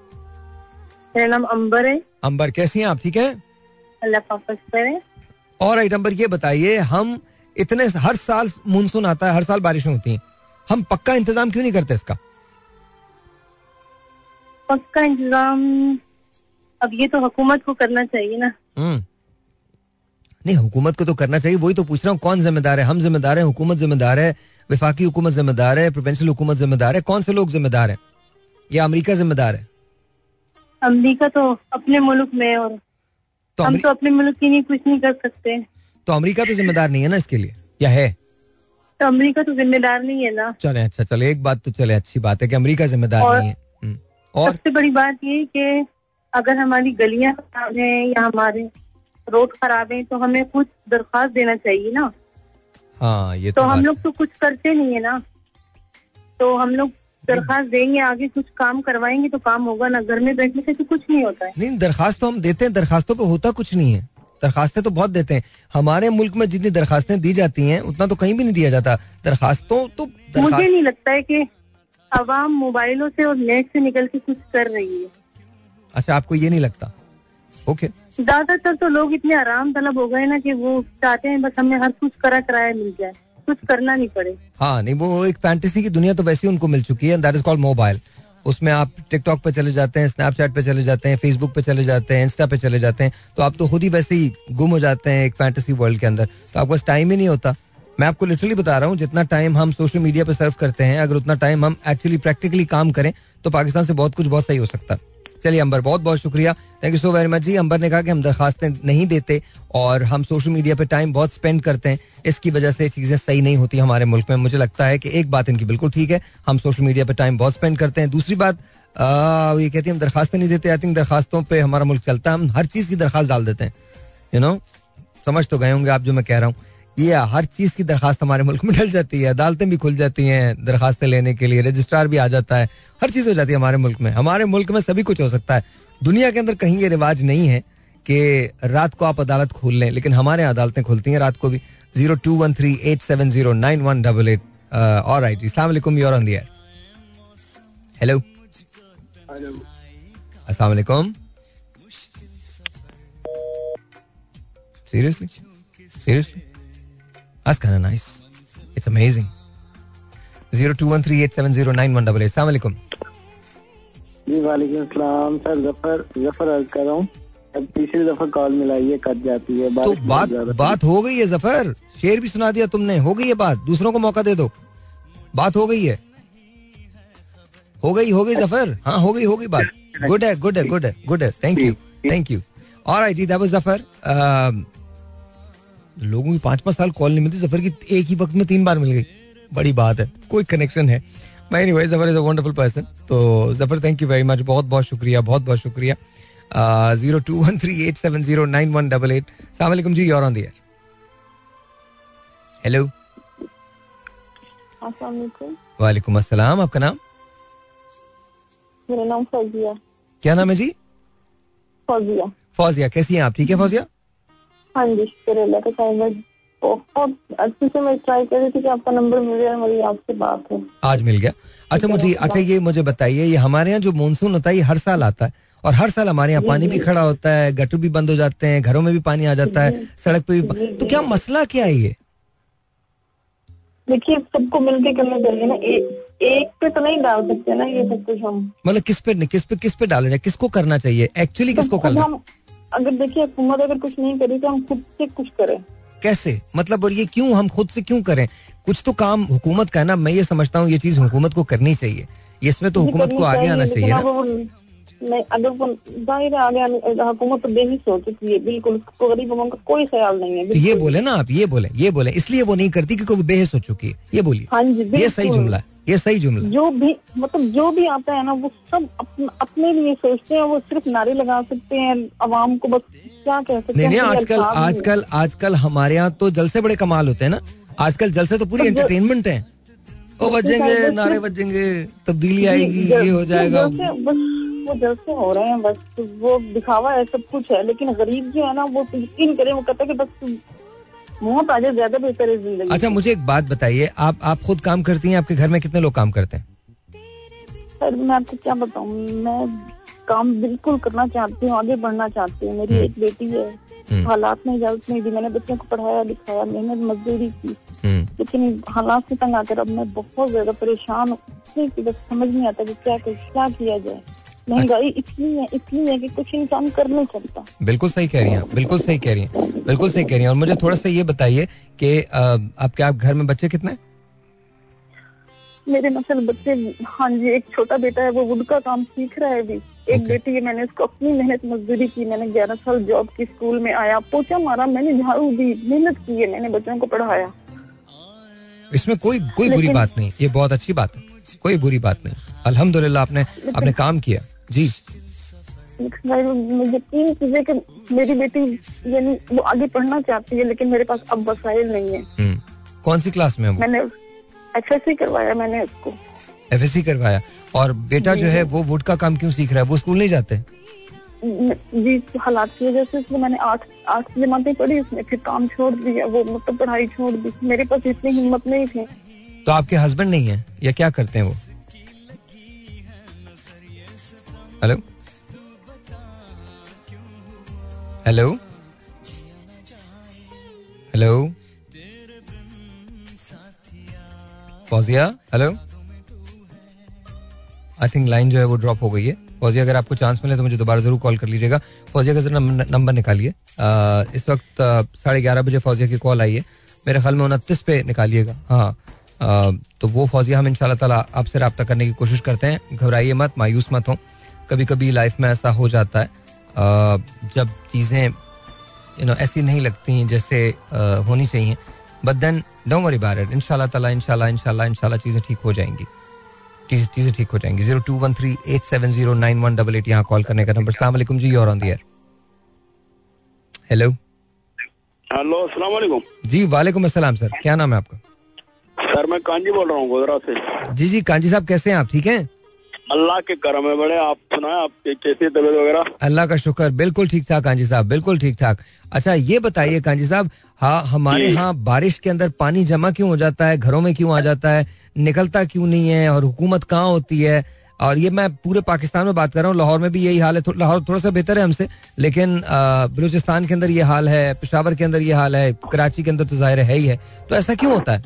मेरा नाम अंबर है। अंबर कैसी हैं आप? ठीक है? अल्लाह पर और आइट अंबर ये बताइए हम इतने हर साल मानसून आता है हर साल बारिशें होती हैं। हम पक्का इंतज़ाम क्यों नहीं करते इसका? पक्का इंतज़ाम अब ये तो हुकूमत को करना चाहिए ना। हम्म। नहीं हुकूमत को तो करना चाहिए वही तो पूछ रहा हूँ कौन जिम्मेदार है? हम जिम्मेदार है हुकूमत जिम्मेदार है विफाकी हुकूमत जिम्मेदार है प्रोविंशियल हुकूमत जिम्मेदार है कौन से लोग जिम्मेदार हैं? या अमेरिका जिम्मेदार है? अमरीका तो अपने मुल्क में और तो हम तो अपने मुल्क की नहीं कुछ नहीं कर सकते। तो अमेरिका तो जिम्मेदार नहीं है ना इसके लिए? या है? तो अमरीका तो जिम्मेदार नहीं है ना। चले अच्छा चले एक बात तो चले अच्छी बात है कि अमेरिका जिम्मेदार नहीं है। हम्म, और? सबसे बड़ी बात ये कि अगर हमारी गलियाँ खराब हैं या हमारे रोड खराब हैं तो हमें कुछ दरख्वास्त देना चाहिए ना। हाँ ये तो तो हम लोग तो कुछ करते नहीं है ना। तो हम लोग दरखास्त देंगे आगे कुछ काम करवाएँगे तो काम होगा ना। घर में बैठने से तो कुछ नहीं होता है। नहीं दरखास्त तो हम देते हैं दरखास्तों पे होता कुछ नहीं है। दरखास्तें तो बहुत देते हैं। हमारे मुल्क में जितनी दरखास्तें दी जाती हैं उतना तो कहीं भी नहीं दिया जाता। दरखास्तों तो दरखास्त... मुझे नहीं लगता है कि आवाम मोबाइलों से और नेट से निकल के कुछ कर रही है। अच्छा आपको ये नहीं लगता? ओके। ज़्यादातर तो लोग इतने आराम तलब हो गए ना कि वो चाहते हैं बस हमें हर कुछ करा कराया मिल जाए। कुछ करना नहीं पड़े। हाँ नहीं, वो एक फैंटेसी की दुनिया तो वैसे ही उनको मिल चुकी है दैट इज़ कॉल्ड मोबाइल उसमें आप टिकटॉक पे चले जाते हैं स्नैपचैट पे चले जाते हैं फेसबुक पे चले जाते हैं इंस्टा पे चले जाते हैं तो आप तो खुद ही वैसे ही गुम हो जाते हैं एक फैंटेसी वर्ल्ड के अंदर। तो आपके पास टाइम ही नहीं होता। मैं आपको लिटरली बता रहा हूँ, जितना टाइम हम सोशल मीडिया पे सर्व करते हैं, अगर उतना टाइम हम एक्चुअली प्रैक्टिकली काम करें तो पाकिस्तान से बहुत कुछ बहुत सही हो सकता। है चलिए अंबर बहुत बहुत शुक्रिया। Thank you so very much जी। अंबर ने कहा कि हम दरखास्तें नहीं देते और हम सोशल मीडिया पे टाइम बहुत स्पेंड करते हैं। इसकी वजह से चीज़ें सही नहीं होती हमारे मुल्क में। मुझे लगता है कि एक बात इनकी बिल्कुल ठीक है। हम सोशल मीडिया पे टाइम बहुत स्पेंड करते हैं। दूसरी बात आ, ये कहती है हम दरखास्तें नहीं देते। आई थिंक दरखास्तों पर हमारा मुल्क चलता है। हम हर चीज़ की दरखास्त डाल देते हैं। यू नो समझ तो गए होंगे आप जो मैं कह रहा हूँ। ये हर चीज़ की दरखास्त हमारे मुल्क में डल जाती है अदालतें भी खुल जाती हैं दरखास्तें लेने के लिए रजिस्ट्रार भी आ जाता है हर चीज़ हो जाती है हमारे मुल्क में। हमारे मुल्क में सभी कुछ हो सकता है। दुनिया के अंदर कहीं ये रिवाज नहीं है कि रात को आप अदालत खोल लें लेकिन हमारे यहाँ अदालतें खुलती हैं रात को भी। Zero two one three eight seven zero nine one double eight और राइट इस्लाम योर ऑन दी हेलो अस्सलाम वालेकुम। Seriously? Seriously? That's kind of nice. It's amazing. 0213870918. Assalamu alaikum. जी वालेकुम सलाम। सर ज़फ़र ज़फ़र अर्ज़ कर रहा हूँ। अब तीसरी दफ़ा कॉल मिलाई है कट जाती है तो बात बात हो गई है ज़फ़र। शेर भी सुना दिया तुमने। हो गई है बात। दूसरों को मौका दे दो। बात हो गई है। हो गई हो गई ज़फ़र। हाँ हो गई हो गई बात। गुड है गुड है गुड है गुड है। थैंक यू थैंक यू और आई जी दैट वाज ज़फ़र। लोगों की पाँच पाँच साल कॉल नहीं मिलती ज़फ़र की एक ही वक्त में तीन बार मिल गई। बड़ी बात है कोई कनेक्शन है। मैं anyway Zafar is a wonderful person तो Zafar thank you very much बहुत बहुत शुक्रिया बहुत बहुत शुक्रिया। Zero two one three eight seven zero nine one double eight सलामकुम जी you're on the air hello वालेकुम अस्सलाम आपका नाम? मेरा नाम फौजिया। क्या नाम है जी? फौजिया। फौजिया कैसी हैं आप? ठीक है फौजिया? हाँ जी अल्लाह का साहिब बहुत अच्छे से मैं ट्राई कर रही थी कि आपका नंबर मिल गया मेरी आपसे बात है। आज मिल गया। अच्छा मुझे अच्छा ये मुझे बताइए ये हमारे यहाँ जो मानसून होता है ये हर साल आता है। और हर साल हमारे यहाँ पानी भी खड़ा होता है गटर भी बंद हो जाते हैं घरों में भी पानी आ जाता है सड़क पे भी तो क्या मसला क्या है ये? देखिए सबको मिलके करना चाहिए ना। ए, एक पे तो नहीं डाल सकते ना ये सब कुछ हम। मतलब किस पे किस पे किस पे डाला जाए किसको करना चाहिए? एक्चुअली किसको करना हम अगर देखिए हुकूमत अगर कुछ नहीं करी तो हम खुद से कुछ करें। कैसे? मतलब और ये क्यों हम खुद से क्यों करें? कुछ तो काम हुकूमत का है ना। मैं ये समझता हूँ ये चीज़ हुकूमत को करनी चाहिए। इसमें तो हुकूमत को आगे आना चाहिए ना। नहीं अगर वो ज़ाहिर है आगे हुकूमत तो बेहिस हो चुकी है बिल्कुल उसको गरीब अवाम का कोई ख्याल नहीं है तो ये बोले ना आप ये बोले ये बोले। इसलिए वो नहीं करती क्योंकि वो बेहस हो चुकी है। ये बोलिए। हाँ जी ये सही जुमला है। ये सही जुमला। जो भी मतलब जो भी आता है ना वो सब अपने, अपने लिए सोचते हैं वो सिर्फ़ नारे लगा सकते हैं अवाम को बस क्या कह सकते नहीं हैं नहीं आजकल। आजकल आजकल हमारे यहाँ तो जलसे बड़े कमाल होते हैं ना। आजकल जलसे तो पूरी तो एंटरटेनमेंट है। ओ बजेंगे नारे बजेंगे तब्दीली आएगी ये हो जाएगा। बस वो जलसे हो रहे हैं बस वो दिखावा है सब कुछ है लेकिन गरीब जो है ना वो यकीन करे वो कहता है कि बस मौत आ ज़्यादा बेहतर है ज़िंदगी अच्छा मुझे एक बात बताइए आप आप खुद काम करती हैं आपके घर में कितने लोग काम करते हैं? सर मैं आपको क्या बताऊँ मैं काम बिल्कुल करना चाहती हूँ आगे बढ़ना चाहती हूँ। मेरी हम्म। एक बेटी है हम्म। हालात में इजाज़त नहीं दी मैंने बच्चों को पढ़ाया लिखाया मेहनत मजदूरी की। हम्म, लेकिन हालात से तंग आकर अब मैं बहुत ज़्यादा परेशान हूँ। समझ नहीं आता कि क्या क्या किया जाए। महँगाई इतनी है इतनी है कि कुछ इंसान कर नहीं सकता। बिल्कुल सही कह रही हैं बिल्कुल सही कह रही हैं बिल्कुल सही कह रही हैं। और मुझे थोड़ा सा ये बताइए कि आपके आप घर में बच्चे कितने मेरे मसल बच्चे हाँ जी एक छोटा बेटा है वो वुड का काम सीख रहा है अभी। एक Okay. बेटी है मैंने उसको अपनी मेहनत मजदूरी की मैंने ग्यारह साल जॉब की स्कूल में आया पोचा मारा मैंने झाड़ू दी मेहनत की है मैंने बच्चों को पढ़ाया। इसमें कोई कोई बुरी बात नहीं ये बहुत अच्छी बात है कोई बुरी बात नहीं। अल्हम्दुलिल्लाह आपने आपने काम किया। जी। मुझे तीन चीज़ें कि मेरी बेटी यानी वो आगे पढ़ना चाहती है लेकिन मेरे पास अब वसाइल नहीं है। हम्म, कौन सी क्लास में है मैंने एफ़ करवाया मैंने उसको। एफ़ एस करवाया। और बेटा जो है वो वुड का काम क्यों सीख रहा है? वो स्कूल नहीं जाते? जी हालात की वजह से उसने मैंने आठ आठ जमातें पढ़ी उसने फिर काम छोड़ दिया वो मतलब पढ़ाई छोड़ दी। मेरे पास इतनी हिम्मत नहीं थी। तो आपके हस्बैंड नहीं है? या क्या करते हैं वो? Hello hello hello Fauzia hello I think line जो है वो ड्रॉप हो गई है। फौजिया अगर आपको चांस मिले तो मुझे दोबारा ज़रूर कॉल कर लीजिएगा। फौजिया का जरा नंबर निकालिए। इस वक्त साढ़े ग्यारह बजे फौजिया की कॉल आई है। मेरे ख्याल में उनतीस पे निकालिएगा। हाँ। अ, तो वो फौजिया हम इंशाल्लाह ताला आपसे रब्ता करने की कोशिश करते हैं। घबराइए मत मायूस मत हो। कभी कभी लाइफ में ऐसा हो जाता है। जब चीज़ें यू नो ऐसी नहीं लगती हैं जैसे होनी चाहिए। But then don't worry about it इंशाल्लाह ताला इंशाल्लाह इंशाल्लाह इंशाल्लाह चीज़ें ठीक हो जाएँगी। चीज़- चीज़ें ठीक हो जाएँगी। Zero two one three eight seven zero nine one double eight यहाँ कॉल करने का नंबर सलाम वालेकुम जी you're on the air hello hello अस्सलाम वालेकुम जी वालेकुम अस्सलाम सर। क्या नाम है आपका? सर मैं कांजी बोल रहा हूँ गोदरा से। जी जी कांजी साहब कैसे हैं आप? ठीक हैं? अल्लाह के करम है बड़े आप सुनाए आपकी कैसी तबीयत वगैरह? अल्लाह का शुक्र बिल्कुल ठीक ठाक कांजी साहब बिल्कुल ठीक ठाक। अच्छा ये बताइए कांजी साहब हाँ हमारे यहाँ बारिश के अंदर पानी जमा क्यों हो जाता है घरों में क्यों आ जाता है निकलता क्यों नहीं है और हुकूमत कहाँ होती है? और ये मैं पूरे पाकिस्तान में बात कर रहा हूँ लाहौर में भी यही हाल है थो, लाहौर थोड़ा सा बेहतर है हमसे लेकिन बलूचिस्तान के अंदर ये हाल है पेशावर के अंदर ये हाल है कराची के अंदर तो ज़ाहिर है ही है। तो ऐसा क्यों होता है?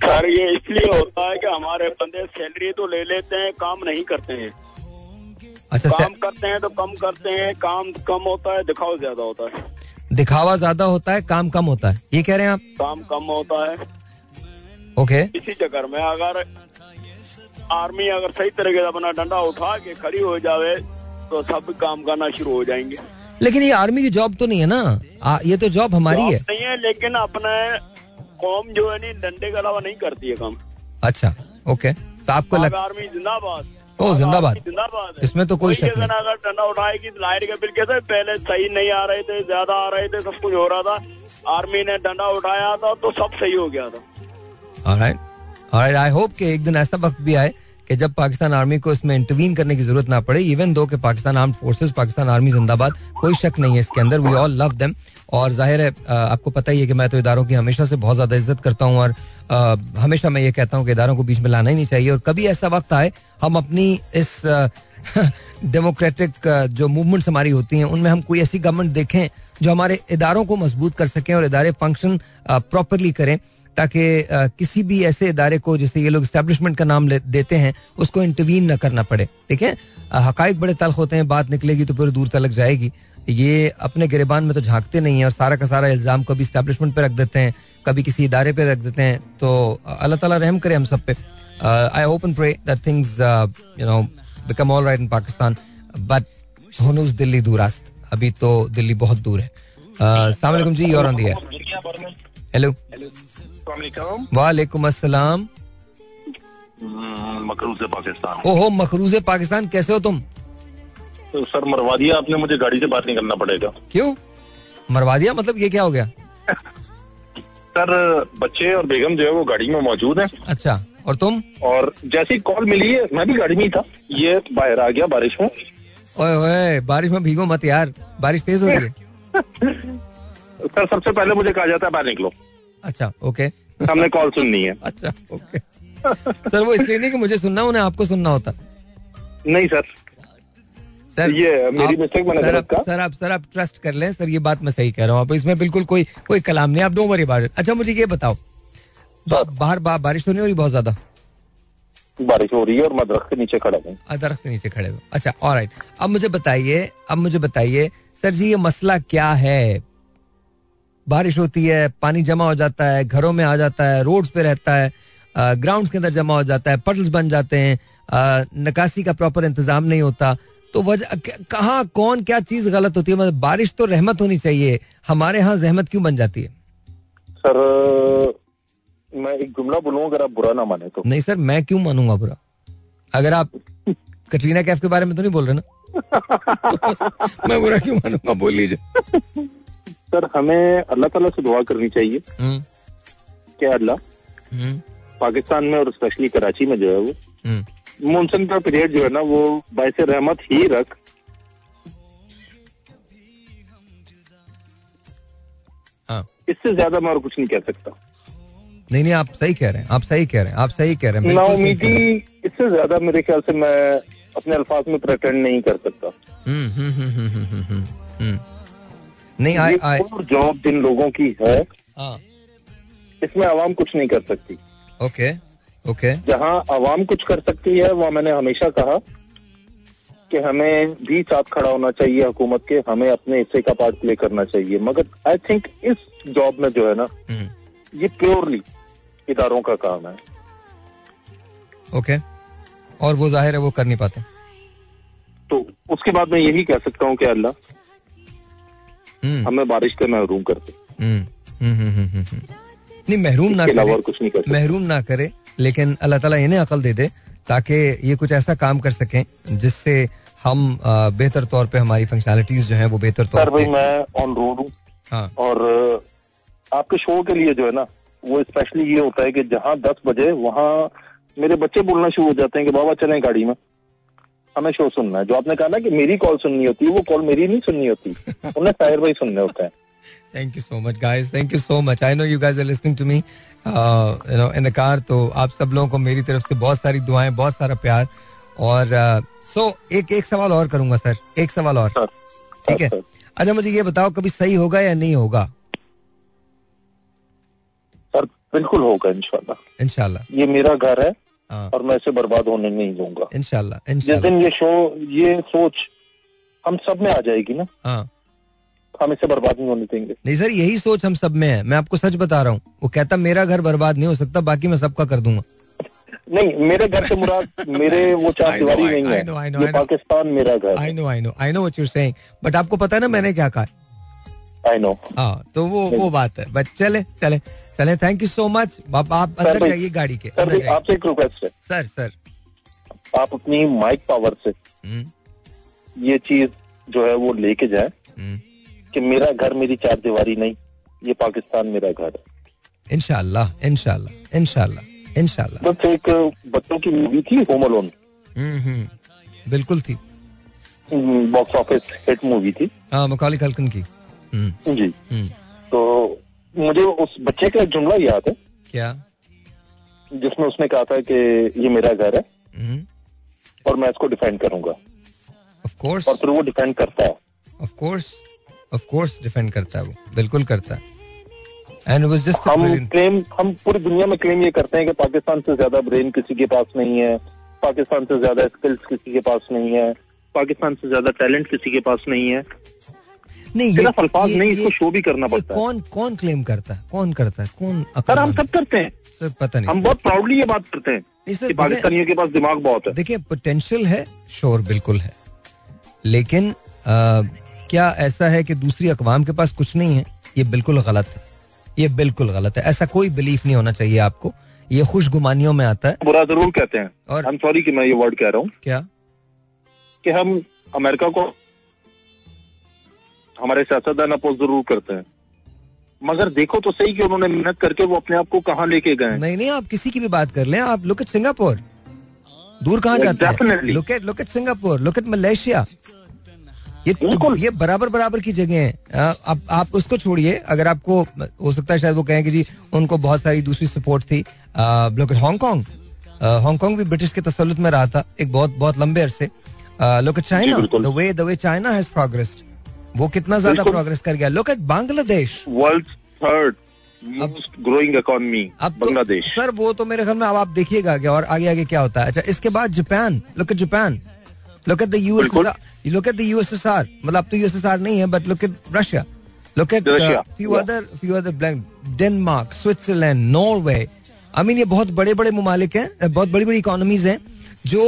सर ये इसलिए होता है कि हमारे बंदे सैलरी तो ले लेते हैं काम नहीं करते हैं। अच्छा काम से, करते हैं तो कम करते हैं काम कम होता है दिखाव ज़्यादा होता है। दिखावा ज़्यादा होता है काम कम होता है। ये कह रहे हैं आप? काम कम होता है। ओके। इसी चक्कर में अगर आर्मी अगर सही तरीके से अपना डंडा उठा के खड़ी हो जावे तो सब काम करना शुरू हो जाएँगे। लेकिन ये आर्मी की जॉब तो नहीं है ना? आ, ये तो जॉब हमारी है। नहीं है लेकिन अपने कौम जो है नहीं डंडे के अलावा नहीं करती है काम। अच्छा ओके तो आपको लग आर्मी जिंदाबाद। ओ, जिंदाबाद। जिंदाबाद इसमें तो कोई शक जगह ना अगर डंडा उठाएगी लाइट के बिल कैसे पहले सही नहीं आ रहे थे ज़्यादा आ रहे थे सब कुछ हो रहा था। आर्मी ने डंडा उठाया था तो सब सही हो गया था। ऑलराइट ऑलराइट आई होप कि एक दिन ऐसा वक्त भी आए कि जब पाकिस्तान आर्मी को इसमें इंटरवीन करने की ज़रूरत ना पड़े इवन दो कि Pakistan armed forces Pakistan army जिंदाबाद कोई शक नहीं है इसके अंदर। वी ऑल लव देम और ज़ाहिर है आपको पता ही है कि मैं तो इदारों की हमेशा से बहुत ज़्यादा इज़्ज़त करता हूँ और हमेशा मैं ये कहता हूँ कि इदारों को बीच में लाना ही नहीं चाहिए। और कभी ऐसा वक्त आए, हम अपनी इस डेमोक्रेटिक जो मूवमेंट्स हमारी होती हैं, उनमें हम कोई ऐसी गवर्नमेंट देखें जो हमारे इदारों को मज़बूत कर सकें और इदारे फ़ंक्शन प्रॉपरली करें, ताकि किसी भी ऐसे इदारे को, जैसे ये लोग इस्टेब्लिशमेंट का नाम देते हैं, उसको इंटरवीन न करना पड़े। ठीक है? हकाइक बड़े तल्ख होते हैं, बात निकलेगी तो फिर दूर तलक जाएगी। ये अपने गिरबान में तो झांकते नहीं है और सारा का सारा इल्ज़ाम कभी इस्टेब्लिशमेंट पे रख देते हैं कभी किसी इदारे पे रख देते हैं तो अल्लाह ताला रहम करे हम सब पे। I hope and pray that things you know become all right in Pakistan but होनूज Delhi दूरास्त अभी तो दिल्ली बहुत दूर है। अस्सलाम वालेकुम जी और ऑन दी हेलो वालेकुम अस्सलाम। मकरू से पाकिस्तान। ओहो मखरूज पाकिस्तान कैसे हो तुम? सर मरवा दिया आपने मुझे गाड़ी से बात नहीं करना पड़ेगा। क्यों? मरवा दिया मतलब ये क्या हो गया? सर बच्चे और बेगम जो है वो गाड़ी में मौजूद है। अच्छा और तुम? और जैसी कॉल मिली है मैं भी गाड़ी में ही था। ये बाहर आ गया बारिश में। ओए ओए बारिश में भीगो मत यार बारिश तेज हो रही है। सर सबसे पहले मुझे कहा जाता है बाहर निकलो। अच्छा ओके। हमने कॉल सुननी है। अच्छा ओके। सर वो इसलिए नहीं कि मुझे सुनना उन्हें आपको सुनना होता। नहीं सर। सर ये मेरी mistake मैंने सर आप सर आप सर आप ट्रस्ट कर लें सर ये बात मैं सही कह रहा हूँ। आप इसमें बिल्कुल कोई कोई कलाम नहीं आप डोंट वरी अबाउट अच्छा मुझे ये बताओ बा- बाहर बारिश तो नहीं हो रही बहुत ज़्यादा? बारिश हो रही है और मैं दरख्त के नीचे खड़ा हूँ। दरख्त के नीचे खड़े हो अच्छा और अब मुझे बताइए अब मुझे बताइए सर जी ये मसला क्या है? बारिश होती है पानी जमा हो जाता है घरों में आ जाता है रोड्स पे रहता है ग्राउंड्स के अंदर जमा हो जाता है पटल्स बन जाते हैं निकासी का प्रॉपर इंतज़ाम नहीं होता। तो वजह कहाँ कौन क्या चीज़ गलत होती है? मतलब बारिश तो रहमत होनी चाहिए। हमारे यहाँ जहमत क्यों बन जाती है? सर मैं एक जुमला बोलूँ अगर आप बुरा ना माने तो। नहीं सर मैं क्यों मानूँगा बुरा? अगर आप कटरीना कैफ के बारे में तो नहीं बोल रहे ना? मैं बुरा क्यों मानूँगा? बोल लीजिए। सर हमें अल्लाह ताला से दुआ करनी चाहिए क्या अल्लाह हम्म, पाकिस्तान में और स्पेशली कराची में जो है वो हम्म। मानसून का पीरियड जो है ना वो बायस रहमत ही रख। हाँ। इससे ज़्यादा मैं और कुछ नहीं कह सकता। नहीं नहीं आप सही कह रहे हैं आप सही कह रहे हैं आप सही कह रहे हैं। नाउमीदी इससे ज़्यादा मेरे ख्याल से मैं अपने अल्फाज में प्रटेंड नहीं कर सकता। हम्म, हम्म, हम्म। नहीं आई आई जॉब जिन लोगों की है हाँ। इसमें आवाम कुछ नहीं कर सकती। ओके। ओके जहाँ आवाम कुछ कर सकती है वहाँ मैंने हमेशा कहा कि हमें भी साथ खड़ा होना चाहिए हुकूमत के हमें अपने हिस्से का पार्ट प्ले करना चाहिए। मगर आई थिंक इस जॉब में जो है ना हम्म, ये प्योरली इदारों का काम है। ओके और वो ज़ाहिर है वो कर नहीं पाते। तो उसके बाद मैं यही कह सकता हूँ कि अल्लाह हम्म, हमें बारिश से महरूम करते। हम्म, हम्म, हम्म, हम्म, हम्म, हम्म। नहीं महरूम ना करे। कुछ नहीं कर महरूम ना करे। लेकिन अल्लाह ताला इन्हें अकल दे दे ताकि ये कुछ ऐसा काम कर सकें जिससे हम बेहतर तौर पे हमारी फंक्शनैलिटीज जो हैं वो बेहतर तौर पे मैं ऑन रोड हूँ। हाँ। और आपके शो के लिए जो है ना वो स्पेशली ये होता है कि जहाँ दस बजे वहाँ मेरे बच्चे बोलना शुरू हो जाते हैं कि बाबा चले गाड़ी में। हमें शो सुनना है। जो आपने कहा ना कि मेरी कॉल सुननी होती है वो कॉल मेरी नहीं सुननी होती। उन्हें साहिर भाई सुनने होते हैं। Thank you so much guys thank you so much I know you guys are listening to me you know in the car तो आप सब लोगों को मेरी तरफ़ से बहुत सारी दुआएँ बहुत सारा प्यार और सो एक एक सवाल और करूँगा सर एक सवाल और। ठीक है? अच्छा मुझे ये बताओ कभी सही होगा या नहीं होगा? सर बिल्कुल होगा इंशाल्लाह। इनशाला ये मेरा घर है हाँ। और मैं इसे बर्बाद होने नहीं दूँगा। इनशाला जिस दिन ये शो ये सोच हम सब में आ जाएगी ना? हाँ। हम इसे बर्बाद नहीं होने देंगे। नहीं सर यही सोच हम सब में है। मैं आपको सच बता रहा हूँ। वो कहता मेरा घर बर्बाद नहीं हो सकता बाकी मैं सबका कर दूँगा। नहीं मेरे घर से मुराद मेरे वो चार दीवारी नहीं I है। Know, I know, ये पाकिस्तान मेरा घर I know I know I know what you saying but आपको पता है ना मैंने क्या कहा? आई नो हाँ तो वो वो बात है। बट चले चले चले। थैंक यू सो मच आप अंदर जाइए गाड़ी के आपसे एक रिक्वेस्ट है। Sir sir. आप अपनी माइक पावर से हम्म, ये चीज़ जो है वो लेके जाए। हम्म, कि मेरा घर मेरी चार दीवारी नहीं ये पाकिस्तान मेरा घर है। इंशाल्लाह इंशाल्लाह इंशाल्लाह इंशाल्लाह। बस एक बच्चों की मूवी थी होम अलोन हम्म, हम्म, बिल्कुल थी। बॉक्स ऑफ़िस हिट मूवी थी। हाँ मकौली कलकन की। हम्म, जी। हम्म, तो मुझे उस बच्चे का एक जुमला याद है। क्या? जिसमें उसने कहा था कि ये मेरा घर है हम्म, और मैं इसको डिफेंड करूँगा। ऑफ़ कोर्स और फिर वो डिफेंड करता है। Of course of course defend करता है वो। बिल्कुल करता है। एंड वाज जस्ट हम क्लेम हम पूरी दुनिया में क्लेम ये करते हैं कि पाकिस्तान से ज़्यादा ब्रेन किसी के पास नहीं है पाकिस्तान से ज़्यादा स्किल्स किसी के पास नहीं है पाकिस्तान से ज़्यादा टैलेंट किसी के पास नहीं है। नहीं सिर्फ़ अल्फाज नहीं, इसको शो भी करना पड़ता है। कौन कौन क्लेम करता है? कौन करता है? कौन सर हम सब करते हैं। सर पता नहीं। हम बहुत प्राउडली ये बात करते हैं कि पाकिस्तानियों के पास दिमाग बहुत है। देखिए पोटेंशियल है शोर बिल्कुल है। लेकिन क्या ऐसा है कि दूसरी अकवाम के पास कुछ नहीं है? ये बिल्कुल गलत है। ये बिल्कुल गलत है। ऐसा कोई बिलीफ नहीं होना चाहिए आपको। ये खुश गुमानियों में आता है। बुरा ज़रूर कहते हैं। और- और सॉरी कि मैं ये वर्ड कह रहा हूँ। क्या? कि हम अमेरिका को हमारे सियासतदान अपोज ज़रूर करते हैं। मगर देखो तो सही कि उन्होंने मेहनत करके वो अपने आप को कहाँ लेके गए नहीं नहीं आप किसी की भी बात कर लें। आप लुक एट सिंगापुर दूर कहाँ जाते हैं. Look at look at Singapore look at Malaysia ये। ये बराबर बराबर की जगह है। आ, अब आप उसको छोड़िए। अगर आपको हो सकता है शायद वो कहें कि जी उनको बहुत सारी दूसरी सपोर्ट थी। हांगकांग हांगकांग भी ब्रिटिश के तसल्लुत में रहा था एक बहुत बहुत लंबे अरसे। Look China the way the way China has progressed वो कितना ज़्यादा प्रोग्रेस कर गया। Look at Bangladesh world third growing economy Bangladesh sir वो तो मेरे ख्याल में अब आप देखिएगा और आगे आगे क्या होता है। अच्छा इसके बाद Japan look at Japan look at the बिल्कुल। US look at the USSR मतलब अब तो यूएसएसआर नहीं है but look at Russia look at few other few other blank Denmark Switzerland Norway I mean ये बहुत बड़े बड़े ममालिक हैं बहुत बड़ी बड़ी इकोनॉमीज हैं जो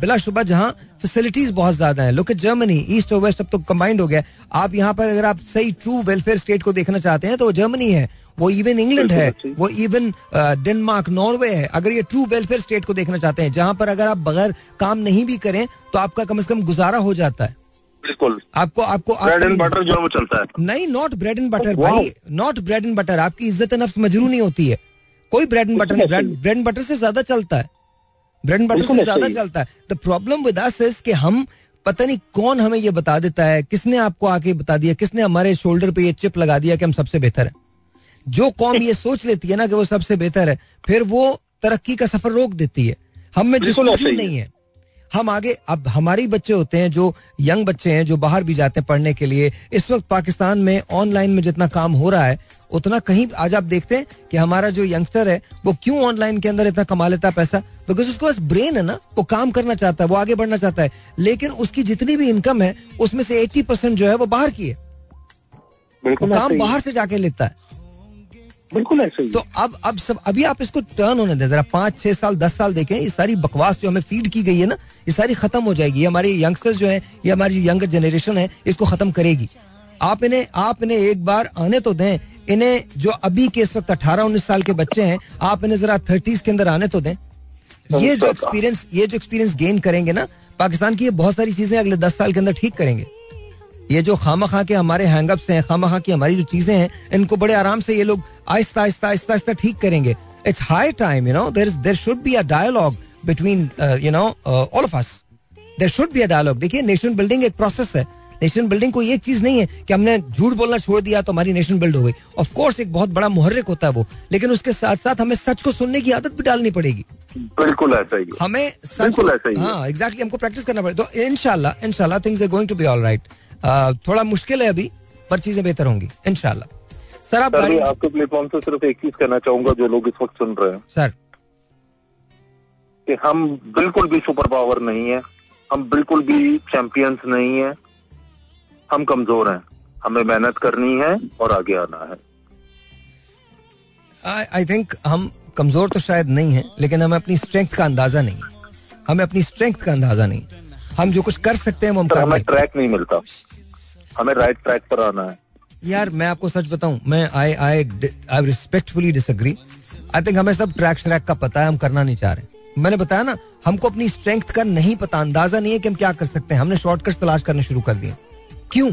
बिलाशुबा जहाँ फैसिलिटीज़ बहुत ज़्यादा हैं। लुक एट जर्मनी ईस्ट और वेस्ट अब तो कंबाइंड हो गया। आप यहाँ पर अगर आप सही ट्रू वेलफेयर स्टेट को देखना चाहते हैं तो जर्मनी है। वो इवन इंग्लैंड है वो इवन डेनमार्क नॉर्वे है। अगर ये ट्रू वेलफेयर स्टेट को देखना चाहते हैं जहाँ पर अगर आप बगैर काम नहीं भी करें तो आपका कम से कम गुजारा हो जाता है। बिल्कुल। आपको आपको ब्रेड एंड बटर जो वो चलता है। नहीं नॉट ब्रेड एंड बटर भाई नॉट ब्रेड एंड बटर आपकी इज़्ज़त नफ्स मजरू नहीं होती है। कोई ब्रेड एंड बटर नहीं ब्रेड ब्रेड एंड बटर से ज़्यादा चलता है। ब्रेड एंड बटर से ज़्यादा चलता है। The problem with us is कि हम पता नहीं कौन हमें ये बता देता है किसने आपको आके बता दिया किसने हमारे शोल्डर पे ये चिप लगा दिया कि हम सबसे बेहतर है। जो कौम ये सोच लेती है ना कि वो सबसे बेहतर है फिर वो तरक्की का सफ़र रोक देती है। हम में ही नहीं है। हम आगे अब हमारे बच्चे होते हैं जो यंग बच्चे हैं जो बाहर भी जाते हैं पढ़ने के लिए इस वक्त पाकिस्तान में ऑनलाइन में जितना काम हो रहा है उतना कहीं आज आप देखते हैं कि हमारा जो यंगस्टर है वो क्यों ऑनलाइन के अंदर इतना कमा लेता है पैसा? बिकॉज़ उसके पास ब्रेन है ना वो काम करना चाहता है वो आगे बढ़ना चाहता है। लेकिन उसकी जितनी भी इनकम है उसमें से एट्टी परसेंट जो है वो बाहर की है। वो काम बाहर से जाके लेता है। बिल्कुल ऐसे ही तो अब अब सब अभी आप इसको टर्न होने दें जरा पाँच छह साल दस साल देखें ये सारी बकवास जो हमें फ़ीड की गई है ना ये सारी खत्म हो जाएगी। हमारे यंगस्टर्स जो है ये हमारी यंगर जनरेशन है इसको खत्म करेगी। आप इन्हें आप इन्हें एक बार आने तो दें इन्हें जो अभी के इस वक्त अठारह उन्नीस साल के बच्चे हैं आप इन्हें जरा थर्टीज के अंदर आने तो दें। ये जो एक्सपीरियंस ये जो एक्सपीरियंस गेन करेंगे ना पाकिस्तान की ये बहुत सारी चीज़ें अगले दस साल के अंदर ठीक करेंगे। ये जो खामा खा के हमारे हैंगअप्स हैं खामा खा की हमारी जो चीज़ें हैं इनको बड़े आराम से ये लोग आहिस्ता आहिस्ता आहिस्ता आहिस्ता ठीक करेंगे। It's high time you know there is there should be a dialogue between you know all of us there should be a dialogue देखिए नेशन बिल्डिंग एक प्रोसेस है। नेशन बिल्डिंग कोई एक चीज़ नहीं है कि हमने झूठ बोलना छोड़ दिया तो हमारी नेशन बिल्ड हो गई। ऑफ़ कोर्स एक बहुत बड़ा मुहर्रिक होता है वो। लेकिन उसके साथ साथ हमें सच को सुनने की आदत भी डालनी पड़ेगी। बिल्कुल ऐसा ही हमें सच बिल्कुल ऐसा ही हाँ। एग्जैक्टली exactly, हमको प्रैक्टिस करना पड़ेगा तो इनशाला इनशाला things are going to be all right थोड़ा मुश्किल है अभी पर चीज़ें बेहतर होंगी इनशाला सर आप सर आपके प्लेटफॉर्म से सिर्फ़ एक चीज़ कहना चाहूँगा जो लोग इस वक्त सुन रहे हैं। सर। कि हम बिल्कुल भी सुपर पावर नहीं है हम बिल्कुल भी चैंपियंस नहीं है हम कमज़ोर हैं। हमें मेहनत करनी है और आगे आना है। आई थिंक हम कमज़ोर तो शायद नहीं है लेकिन हमें अपनी स्ट्रेंथ का अंदाज़ा नहीं है। हमें अपनी स्ट्रेंथ का अंदाज़ा नहीं हम जो कुछ कर सकते हैं वो हम कर हमें ट्रैक नहीं मिलता। हमें राइट ट्रैक पर आना है। यार मैं आपको सच बताऊँ मैं I I I respectfully disagree I think हमें सब ट्रैक श्रैक का पता है हम करना नहीं चाह रहे। मैंने बताया ना हमको अपनी स्ट्रेंथ का नहीं पता अंदाज़ा नहीं है कि हम क्या कर सकते हैं। हमने शॉर्टकट तलाश करना शुरू कर दिए। क्यों?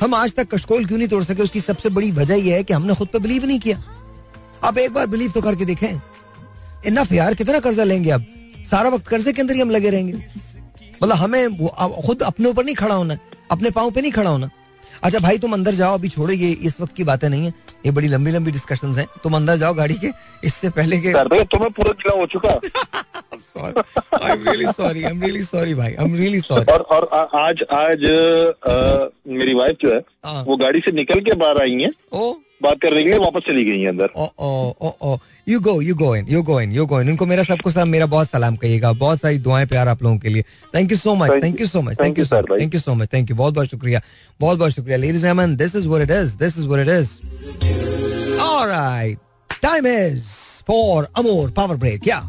हम आज तक कशकोल क्यों नहीं तोड़ सके? उसकी सबसे बड़ी वजह यह है कि हमने खुद पे बिलीव नहीं किया। आप एक बार बिलीव तो करके देखें। इनफ यार कितना कर्जा लेंगे अब सारा वक्त कर्जे के अंदर ही हम लगे रहेंगे। मतलब हमें खुद अपने ऊपर नहीं खड़ा होना है, अपने पाँव पे नहीं खड़ा होना। अच्छा भाई तुम अंदर जाओ अभी छोड़ो ये इस वक्त की बातें नहीं है। ये बड़ी लंबी लंबी डिस्कशन है। तुम अंदर जाओ गाड़ी के इससे पहले के। तुम्हें पूरा गिला हो चुका. और और आ- आज आज आ, मेरी वाइफ जो है हाँ। वो गाड़ी से निकल के बाहर आई है। बात करने के लिए वापस चली गई है अंदर. You go, you go in, you go in, you go in. उनको मेरा सबको साथ मेरा बहुत सलाम कहिएगा। बहुत सारी दुआएँ प्यार आप लोगों के लिए। Thank you so much thank you so much Thank thank you sir thank you so much thank you बहुत बहुत शुक्रिया बहुत बहुत शुक्रिया। Ladies and this is what it is this is what it is alright time is for अमोर power break या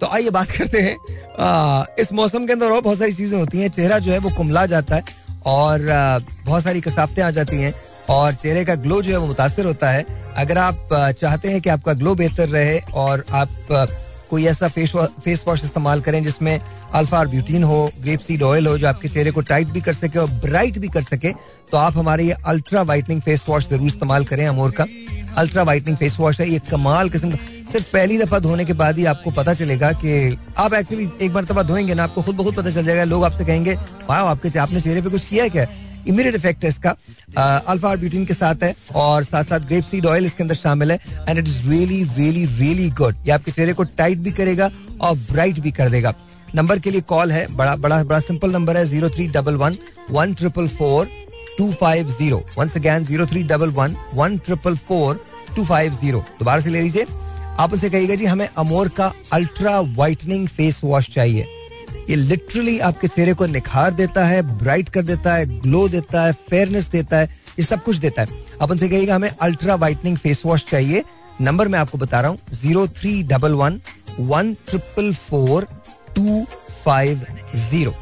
तो आइए बात करते हैं। आ, इस मौसम के अंदर और बहुत सारी चीज़ें होती हैं। चेहरा जो है वो कुमला जाता है और आ, बहुत सारी कसावतें आ जाती हैं। और चेहरे का ग्लो जो है वो मुतासर होता है। अगर आप चाहते हैं कि आपका ग्लो बेहतर रहे और आप कोई ऐसा फेस फेस वॉश इस्तेमाल करें जिसमें अल्फ़ा ब्यूटीन हो, ग्रेप सीड ऑयल हो जो आपके चेहरे को टाइट भी कर सके और ब्राइट भी कर सके तो आप हमारे ये अल्ट्रा वाइटनिंग फेस वॉश ज़रूर इस्तेमाल करें अमोर का। अल्ट्रा वाइटनिंग फेस वॉश है, ये कमाल किस्म का। सिर्फ़ पहली दफ़ा धोने के बाद ही आपको पता चलेगा कि आप एक्चुअली एक दफ़ा धोएँगे ना, आपको खुद बहुत पता चल जाएगा। लोग आपसे कहेंगे वाह आपके आपने चेहरे पे कुछ किया है क्या? इमीडिएट इफ़ेक्ट है इसका। अल्फ़ा ब्यूटीन के साथ है और साथ साथ ग्रेप सीड ऑयल इसके अंदर शामिल है and it is really really really good ये आपके चेहरे को टाइट भी करेगा और ब्राइट भी कर देगा। नंबर के लिए कॉल है बड़ा बड़ा बड़ा सिंपल नंबर है zero three double one one triple four two five zero once again zero three double one one triple four two five zero दोबारा से ले लीजिए। आप उसे कहिएगा जी हमें अमोर का अल्ट्रा वाइटनिंग फेस वॉश चाहिए। ये लिटरली आपके चेहरे को निखार देता है ब्राइट कर देता है ग्लो देता है फेयरनेस देता है, ये सब कुछ देता है। आप उनसे कहिएगा हमें अल्ट्रा वाइटनिंग फेस वॉश चाहिए। नंबर मैं आपको बता रहा हूँ zero three double one one triple four two five zero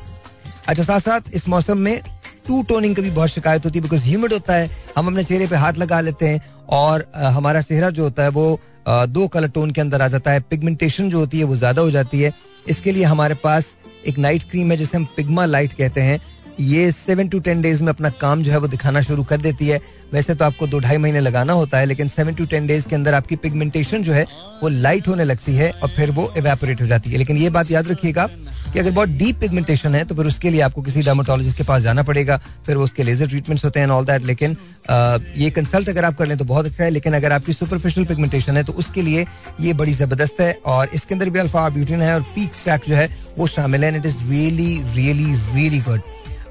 अच्छा साथ साथ इस मौसम में टू टोनिंग की भी बहुत शिकायत होती है बिकॉज़ ह्यूमिड होता है, हम अपने चेहरे पे हाथ लगा लेते हैं और हमारा चेहरा जो होता है वो दो कलर टोन के अंदर आ जाता है पिगमेंटेशन जो होती है वो ज़्यादा हो जाती है। इसके लिए हमारे पास एक नाइट क्रीम है जिसे हम पिग्मा लाइट कहते हैं। ये सेवन टू टेन डेज़ में अपना काम जो है वो दिखाना शुरू कर देती है। वैसे तो आपको दो ढाई महीने लगाना होता है लेकिन सेवन टू टेन डेज़ के अंदर आपकी पिगमेंटेशन जो है वो लाइट होने लगती है और फिर वो एवेपोरेट हो जाती है। लेकिन ये बात याद रखिएगा कि अगर बहुत डीप पिगमेंटेशन है तो फिर उसके लिए आपको किसी डर्माटोलॉजिस्ट के पास जाना पड़ेगा फिर वो उसके लेजर ट्रीटमेंट्स होते हैं ऑल दैट लेकिन अ, ये कंसल्ट अगर आप कर लें तो बहुत अच्छा है लेकिन अगर आपकी सुपरफिशियल पिगमेंटेशन है तो उसके लिए ये बड़ी ज़बरदस्त है और इसके अंदर भी अल्फ़ा ब्यूटिन है और पीक स्टैक जो है वो शामिल है and it is really really really good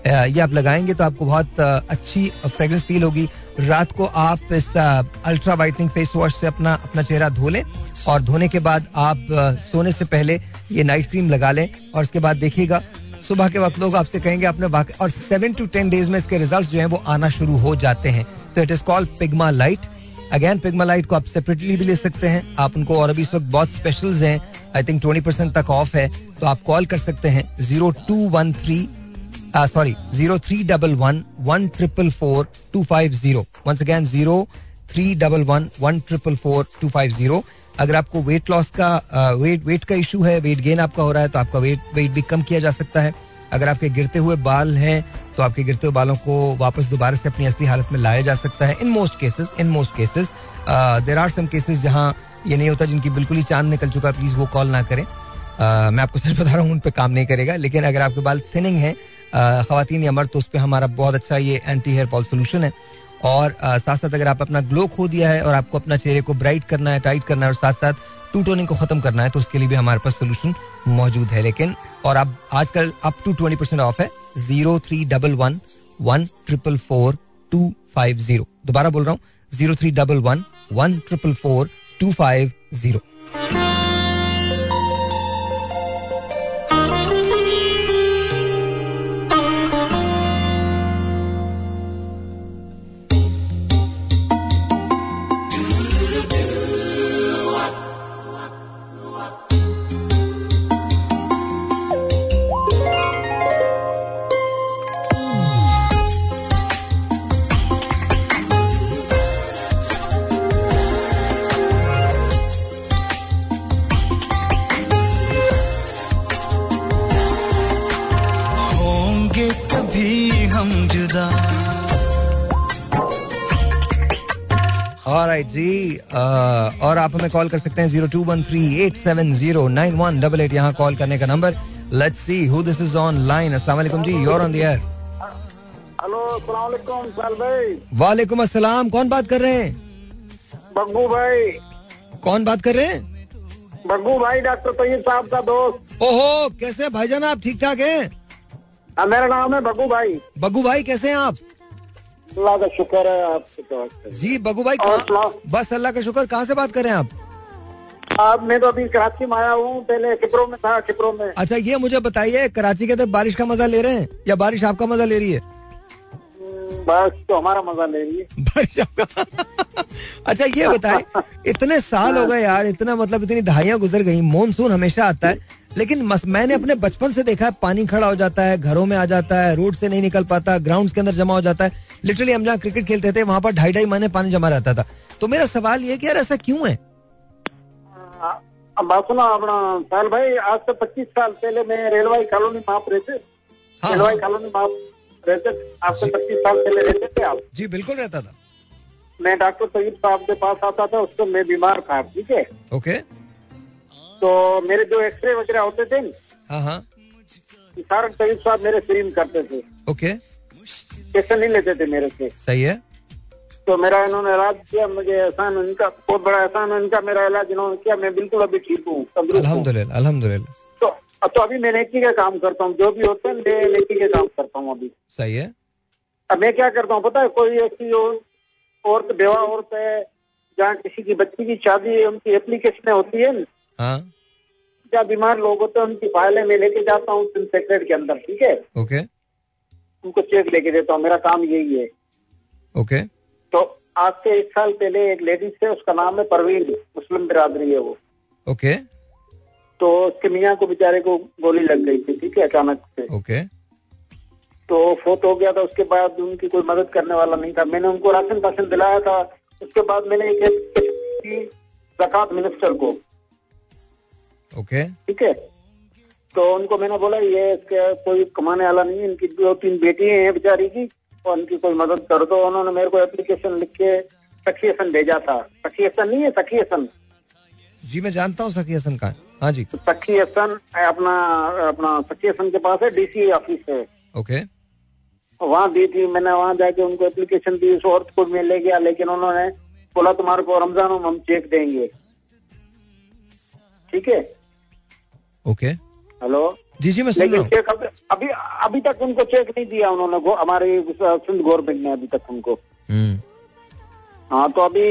ये आप लगाएँगे तो आपको बहुत अच्छी फ्रेग्रेंस फील होगी। रात को आप इस अल्ट्रा वाइटनिंग फेस वॉश से अपना अपना चेहरा धो लें और धोने के बाद आप सोने से पहले ये नाइट क्रीम लगा लें और उसके बाद देखिएगा, सुबह के वक्त लोग आपसे कहेंगे, आपने वाकई और सेवन टू टेन डेज़ में इसके रिज़ल्ट जो है वो आना शुरू हो जाते हैं। तो it is called pigma light again pigma light को आप सेपरेटली भी ले सकते हैं। आप उनको और अभी इस वक्त बहुत स्पेशल्स हैं। आई थिंक ट्वेंटी परसेंट तक ऑफ़ है। तो आप कॉल कर सकते हैं zero two one three sorry zero three double one one triple four two five zero once again zero three double one one triple four two five zero अगर आपको weight loss का weight weight का issue है weight gain आपका हो रहा है तो आपका वेट वेट भी कम किया जा सकता है। अगर आपके गिरते हुए बाल हैं तो आपके गिरते हुए बालों को वापस दोबारा से अपनी असली हालत में लाया जा सकता है। In most cases in most cases there are some cases जहाँ ये नहीं होता जिनकी बिल्कुल ही चाँद निकल चुका है प्लीज़ वो कॉल ना करें। Uh, मैं आपको सच बता रहा हूँ उन पर काम नहीं करेगा लेकिन अगर आपके बाल थिनिंग है खातन या मर्द तो उस पर हमारा बहुत अच्छा ये एंटी हेयर फॉल सोल्यूशन है। और साथ साथ अगर आप अपना ग्लो खो दिया है और आपको अपना चेहरे को ब्राइट करना है टाइट करना है और साथ साथ टू टोनिंग को खत्म करना है तो उसके लिए भी हमारे पास सोल्यूशन मौजूद है। लेकिन, और अब आजकल up to twenty percent off है zero three double one one triple four two five zero दोबारा बोल रहा हूँ zero three double one one triple four two five zero आप हमें कॉल कर सकते हैं zero two one three eight seven zero nine one double eight. यहाँ कॉल करने का number. Let's see who this is on line अस्सलाम वालेकुम जी you're on the air hello वालेकुम अस्सलाम कौन बात कर रहे हैं? बग्गू भाई। कौन बात कर रहे हैं? बग्गू भाई डॉक्टर तैयब साहब का दोस्त। ओहो कैसे भाईजान आप ठीक ठाक हैं? हाँ, मेरा नाम है बग्गू भाई। बग्गू भाई कैसे हैं आप? अल्लाह का शुक्र है आपके तो जी बगू भाई बस अल्लाह का शुक्र कहाँ से बात कर रहे हैं आप? आप मैं तो अभी कराची में आया हूँ पहले किप्रो में था किप्रो में। अच्छा ये मुझे बताइए कराची के अंदर बारिश का मज़ा ले रहे हैं या बारिश आपका मज़ा ले रही है? हम्म, बस तो हमारा मज़ा ले रही है। बारिश आपका अच्छा ये बताएँ इतने साल हो गए यार इतना मतलब इतनी दहाइयाँ गुजर गई मानसून हमेशा आता है लेकिन मस, मैंने अपने बचपन से देखा है पानी खड़ा हो जाता है घरों में आ जाता है रोड से नहीं निकल पाता ग्राउंड के अंदर जमा हो जाता है। लिटरली हम जहाँ क्रिकेट खेलते थे वहाँ पर ढाई ढाई महीने पानी जमा रहता था। तो मेरा सवाल ये कि यार ऐसा क्यों है? हाँ, बात सुनो अपना साल भाई आज से पच्चीस साल पहले मैं रेलवाई कॉलोनी में आप रहते हाँ, रेलवाई हाँ। कॉलोनी में आप रहते आज से पच्चीस साल पहले रहते थे आप। जी बिल्कुल रहता था। मैं डॉक्टर तैयब साहब के पास आता था उस मैं बीमार था ठीक है? ओके। तो मेरे जो एक्सरे वगैरह होते थे न, हाँ। हाँ साहब मेरे फ्री में करते थे। ओके पैसे नहीं लेते थे मेरे से। सही है। तो मेरा इन्होंने इलाज किया मुझे एहसान इनका बहुत बड़ा एहसान इनका मेरा इलाज इन्होंने किया मैं बिल्कुल अभी ठीक हूँ अल्हम्दुलिल्लाह तो तो अभी मैं नेकी का काम करता हूँ जो भी होता है मैं नेकी का काम करता हूँ अभी। सही है। अब मैं क्या करता हूँ पता है कोई ऐसी औरत बेवा औरत है जहाँ किसी की बच्ची की शादी उनकी एप्लीकेशन होती है हाँ बीमार लोग होते हैं उनकी फाइलें मैं लेके जाता हूँ सेक्रेट के अंदर ठीक है ओके उनको चेक लेके देता हूँ मेरा काम यही है ओके तो आज से एक साल पहले एक लेडीज़ है उसका नाम है परवीन मुस्लिम बिरादरी है वो ओके तो उसके मियाँ को बेचारे को गोली लग गई थी ठीक है अचानक से ओके तो फोत हो गया था उसके बाद उनकी कोई मदद करने वाला नहीं था मैंने उनको राशन पाशन दिलाया था उसके बाद मैंने एक जक़ात मिनिस्टर को ओके। ठीक है? तो उनको मैंने बोला ये इसका कोई कमाने वाला नहीं है इनकी दो तीन बेटी हैं बेचारी की और इनकी कोई मदद कर दो। उन्होंने मेरे को एप्लीकेशन लिख के सखीसन भेजा था। सखीसन नहीं है सखीसन जी मैं जानता हूँ सखी हसन का। हाँ जी। सखी हसन अपना अपना सखी हसन के पास है डीसी ऑफ़िस है। ओके। वहाँ दी थी मैंने वहाँ जाके उनको एप्लीकेशन दी उस औरत को मैं ले गया लेकिन उन्होंने बोला तुम्हारे को रमज़ान हम चेक देंगे। ठीक है? ओके हेलो जी जी मैं सुन रहा हूँ। अभी अभी तक उनको चेक नहीं दिया उन्होंने हमारे सिंध गवर्नमेंट ने अभी तक उनको। हम्म, हाँ तो अभी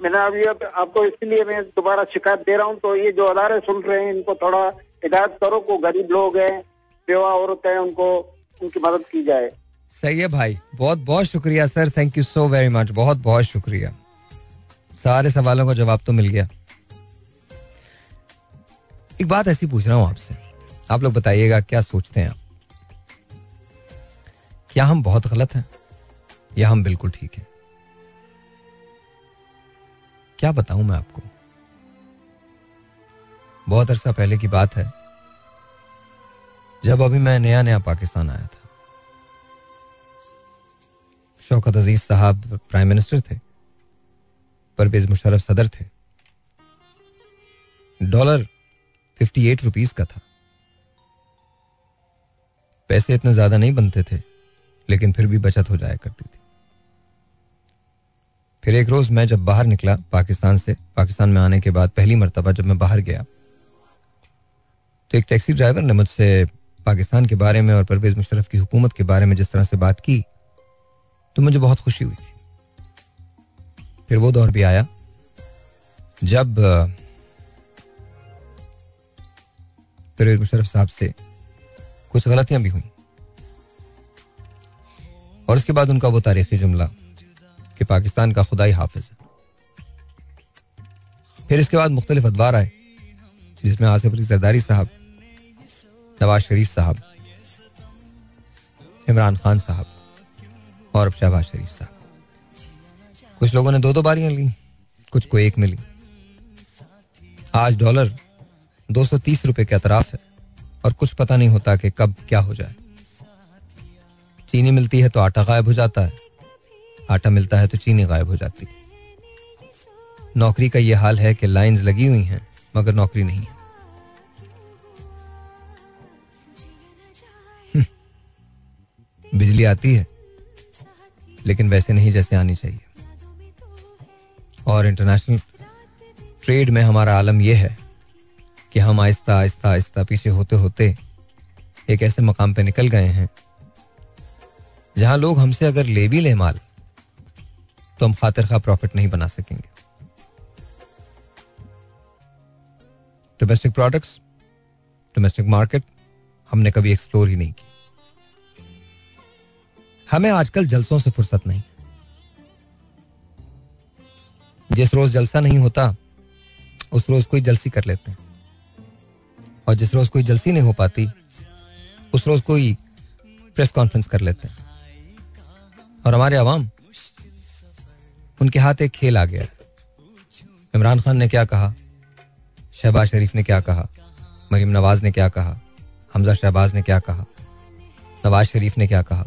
मैंने अभी अब आपको इसलिए मैं दोबारा शिकायत दे रहा हूँ तो ये जो अदारे सुन रहे हैं इनको थोड़ा हिदायत करो को गरीब लोग हैं बेवा औरत है उनको उनकी मदद की जाए। सही है भाई। बहुत बहुत शुक्रिया sir thank you so very much बहुत बहुत शुक्रिया। सारे सवालों का जवाब तो मिल गया। एक बात ऐसी पूछ रहा हूँ आपसे। आप लोग बताइएगा क्या सोचते हैं आप? क्या हम बहुत गलत हैं? या हम बिल्कुल ठीक हैं? क्या बताऊँ मैं आपको? बहुत अरसा पहले की बात है, जब अभी मैं नया नया पाकिस्तान आया था। शौकत अज़ीज़ साहब प्राइम मिनिस्टर थे, परवेज मुशरफ सदर थे। डॉलर 58 रुपीज़ का था। पैसे इतने ज़्यादा नहीं बनते थे, लेकिन फिर भी बचत हो जाया करती थी। फिर एक रोज मैं जब बाहर निकला पाकिस्तान से, पाकिस्तान में आने के बाद पहली मरतबा जब मैं बाहर गया तो एक टैक्सी ड्राइवर ने मुझसे पाकिस्तान के बारे में और परवेज मुशरफ की हुकूमत के बारे में जिस तरह से बात की तो मुझे बहुत खुशी हुई थी। फिर वो दौर भी आया, जब परवेज मुशर्रफ साहब से कुछ गलतियाँ भी हुई। और उसके बाद उनका वो तारीखी जुमला कि पाकिस्तान का खुदाई हाफिज है। फिर इसके बाद मुख्तलिफ़ अदबार आए, जिसमें आसिफ अली जरदारी साहब, नवाज़ शरीफ साहब, इमरान खान साहब और शहबाज शरीफ साहब। कुछ लोगों ने दो दो बारियाँ ली, कुछ को एक मिली आज डॉलर 230 रुपए के अतराफ है और कुछ पता नहीं होता कि कब क्या हो जाए। चीनी मिलती है तो आटा गायब हो जाता है। आटा मिलता है तो चीनी गायब हो जाती है। नौकरी का ये हाल है कि लाइंस लगी हुई हैं, मगर नौकरी नहीं है। हम्म। बिजली आती है, लेकिन वैसे नहीं जैसे आनी चाहिए। और इंटरनेशनल ट्रेड में हमारा आलम यह है कि हम आहिस्ता आहिस्ता आहिस्ता पीछे होते होते एक ऐसे मकाम पे निकल गए हैं, जहाँ लोग हमसे अगर ले भी ले माल तो हम खातिर खा प्रॉफिट नहीं बना सकेंगे। डोमेस्टिक प्रोडक्ट्स डोमेस्टिक मार्केट हमने कभी एक्सप्लोर ही नहीं की। हमें आजकल जलसों से फुर्सत नहीं। जिस रोज जलसा नहीं होता, उस रोज कोई जलसी कर लेते हैं। और जिस रोज कोई जलसी नहीं हो पाती, उस रोज कोई प्रेस कॉन्फ्रेंस कर लेते हैं। और हमारे आवाम उनके हाथ एक खेल आ गया। इमरान खान ने क्या कहा? शहबाज शरीफ ने क्या कहा? मरीम नवाज़ ने क्या कहा? हमजा शहबाज ने क्या कहा? नवाज़ शरीफ ने क्या कहा?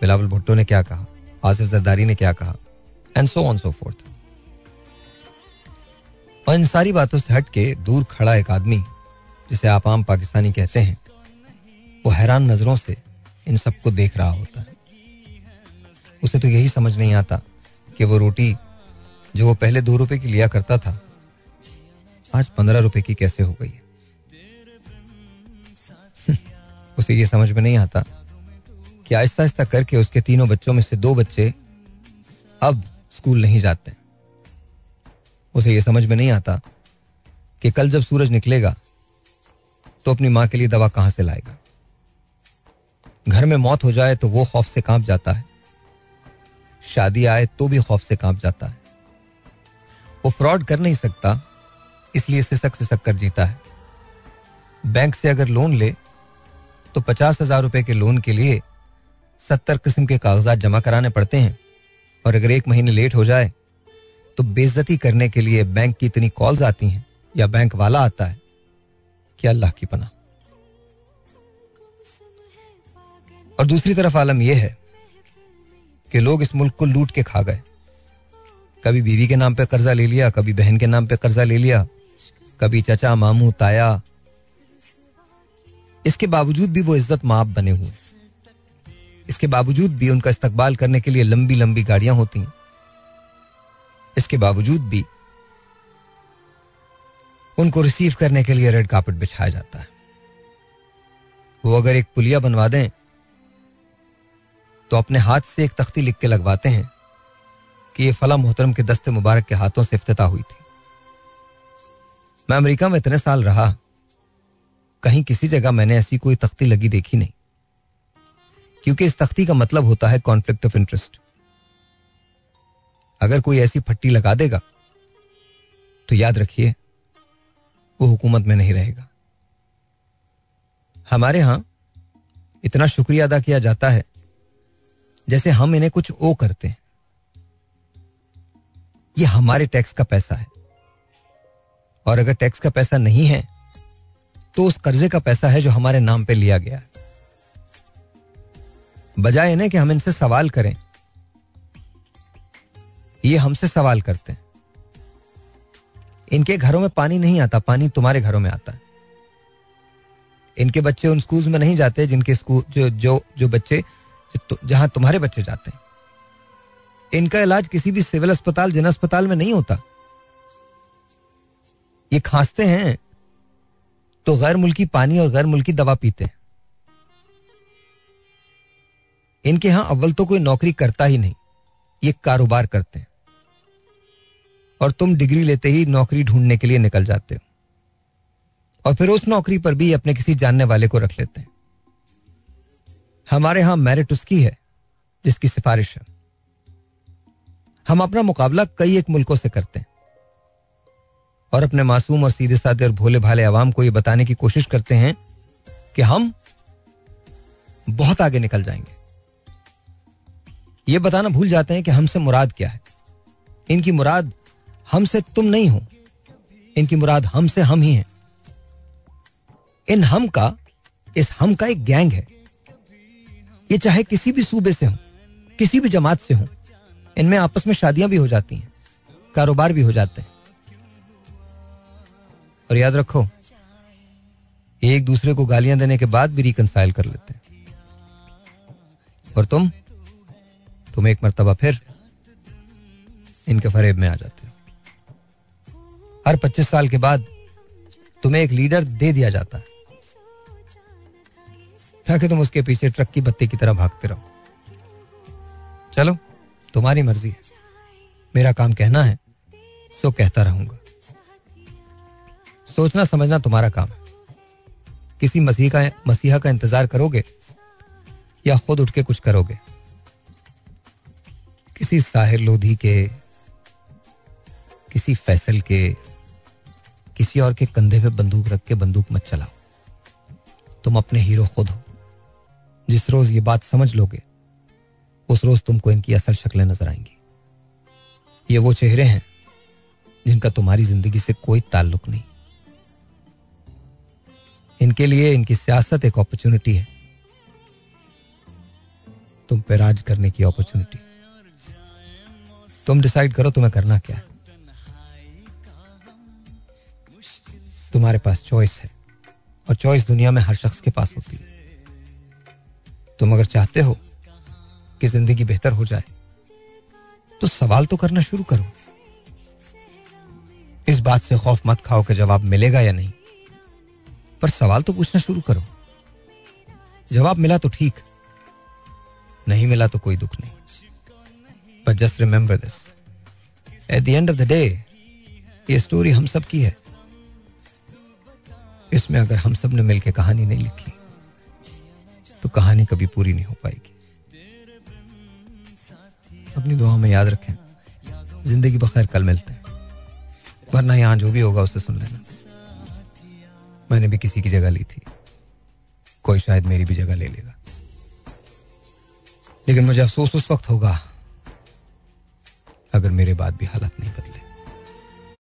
बिलावल भुट्टो ने क्या कहा? आसिफ जरदारी ने क्या कहा? And so on so forth और इन सारी बातों से हट के दूर खड़ा एक आदमी जिसे आप आम पाकिस्तानी कहते हैं, वो हैरान नज़रों से इन सबको देख रहा होता है। उसे तो यही समझ नहीं आता कि वो रोटी जो वो पहले दो रुपए की लिया करता था, आज पंद्रह रुपए की कैसे हो गई उसे ये समझ में नहीं आता कि आहिस्ता आहिस्ता करके उसके तीनों बच्चों में से दो बच्चे अब स्कूल नहीं जाते। उसे ये समझ में नहीं आता कि कल जब सूरज निकलेगा तो अपनी माँ के लिए दवा कहाँ से लाएगा? घर में मौत हो जाए तो वो खौफ से काँप जाता है। शादी आए तो भी खौफ से काँप जाता है। वो फ्रॉड कर नहीं सकता, इसलिए सिसक सिसक कर जीता है। बैंक से अगर लोन ले तो पचास हज़ार रुपए के लोन के लिए सत्तर किस्म के कागजात जमा कराने पड़ते हैं। और अगर एक महीने लेट हो जाए तो बेइज्जती करने के लिए बैंक की इतनी कॉल्स आती हैं या बैंक वाला आता है। कि अल्लाह की पना और दूसरी तरफ़ आलम यह है कि लोग इस मुल्क को लूट के खा गए। कभी बीवी के नाम पे कर्जा ले लिया, कभी बहन के नाम पे कर्जा ले लिया, कभी चचा, मामू, ताया। इसके बावजूद भी वो इज़्ज़त माप बने हुए इसके बावजूद भी उनका इस्तकबाल करने के लिए लंबी लंबी गाड़ियाँ होती हैं। इसके बावजूद भी उनको रिसीव करने के लिए रेड कार्पेट बिछाया जाता है। वो अगर एक पुलिया बनवा दें तो अपने हाथ से एक तख्ती लिख के लगवाते हैं कि ये फला मोहतरम के दस्ते मुबारक के हाथों से इफ्तः हुई थी। मैं अमेरिका में इतने साल रहा, कहीं किसी जगह मैंने ऐसी कोई तख्ती लगी देखी नहीं। क्योंकि इस तख्ती का मतलब होता है कॉन्फ्लिक्ट ऑफ़ इंटरेस्ट अगर कोई ऐसी फट्टी लगा देगा तो याद रखिए वो हुकूमत में नहीं रहेगा। हमारे यहाँ इतना शुक्रिया अदा किया जाता है, जैसे हम इन्हें कुछ ओ करते हैं। ये हमारे टैक्स का पैसा है। और अगर टैक्स का पैसा नहीं है तो उस कर्जे का पैसा है जो हमारे नाम पे लिया गया है। बजाय इन्हें कि हम इनसे सवाल करें। ये हमसे सवाल करते हैं। इनके घरों में पानी नहीं आता, पानी तुम्हारे घरों में आता है। इनके बच्चे उन स्कूल में नहीं जाते जिनके स्कूल, जो जो जो बच्चे जहाँ तुम्हारे बच्चे जाते हैं। इनका इलाज किसी भी सिविल अस्पताल जन अस्पताल में नहीं होता। ये खांसते हैं तो गैर मुल्की पानी और गैर मुल्की दवा पीते हैं। इनके यहाँ अव्वल तो कोई नौकरी करता ही नहीं, ये कारोबार करते हैं। और तुम डिग्री लेते ही नौकरी ढूँढने के लिए निकल जाते हो। और फिर उस नौकरी पर भी अपने किसी जानने वाले को रख लेते हैं। हमारे यहाँ मेरिट उसकी है, जिसकी सिफारिश है। हम अपना मुकाबला कई एक मुल्कों से करते हैं। और अपने मासूम और सीधे साधे और भोले भाले आवाम को यह बताने की कोशिश करते हैं कि हम बहुत आगे निकल जाएँगे। ये बताना भूल जाते हैं कि हमसे मुराद क्या है। इनकी मुराद हमसे तुम नहीं हो। इनकी मुराद हमसे हम ही हैं। इन हम का, इस हम का एक गैंग है। ये चाहे किसी भी सूबे से हो, किसी भी जमात से हो, इनमें आपस में शादियाँ भी हो जाती हैं, कारोबार भी हो जाते हैं। और याद रखो, एक दूसरे को गालियाँ देने के बाद भी रिकनसाइल कर लेते हैं। और तुम तुम एक मरतबा फिर इनके फरेब में आ जाते हर पच्चीस साल के बाद तुम्हें एक लीडर दे दिया जाता है। ताकि तुम उसके पीछे ट्रक की बत्ती की तरह भागते रहो। चलो, तुम्हारी मर्ज़ी है। मेरा काम कहना है, सो कहता रहूँगा। सोचना, समझना तुम्हारा काम है। किसी मसीह का, मसीहा का इंतज़ार करोगे या खुद उठ के कुछ करोगे? किसी साहिर लोधी के, किसी फैसल के किसी और के कंधे पे बंदूक रख के बंदूक मत चलाओ। तुम अपने हीरो खुद हो। जिस रोज ये बात समझ लोगे, उस रोज तुमको इनकी असल शक्लें नज़र आएँगी। ये वो चेहरे हैं जिनका तुम्हारी ज़िंदगी से कोई ताल्लुक नहीं। इनके लिए इनकी सियासत एक अपॉर्चुनिटी है। तुम पे राज करने की अपॉर्चुनिटी तुम डिसाइड करो तुम्हें करना क्या है। तुम्हारे पास चॉइस है और चॉइस दुनिया में हर शख्स के पास होती है। तुम अगर चाहते हो कि ज़िंदगी बेहतर हो जाए तो सवाल तो करना शुरू करो। इस बात से खौफ मत खाओ कि जवाब मिलेगा या नहीं, पर सवाल तो पूछना शुरू करो। जवाब मिला तो ठीक, नहीं मिला तो कोई दुख नहीं। But just remember this at the end of the day ये स्टोरी हम सब की है। इसमें अगर हम सबने मिलकर कहानी नहीं लिखी तो कहानी कभी पूरी नहीं हो पाएगी। अपनी दुआ में याद रखें, ज़िंदगी बखैर कल मिलते हैं। वरना यहाँ जो भी होगा उसे सुन लेना। मैंने भी किसी की जगह ली थी। कोई शायद मेरी भी जगह ले लेगा। लेकिन मुझे अफसोस उस वक्त होगा, अगर मेरे बाद भी हालत नहीं बदले।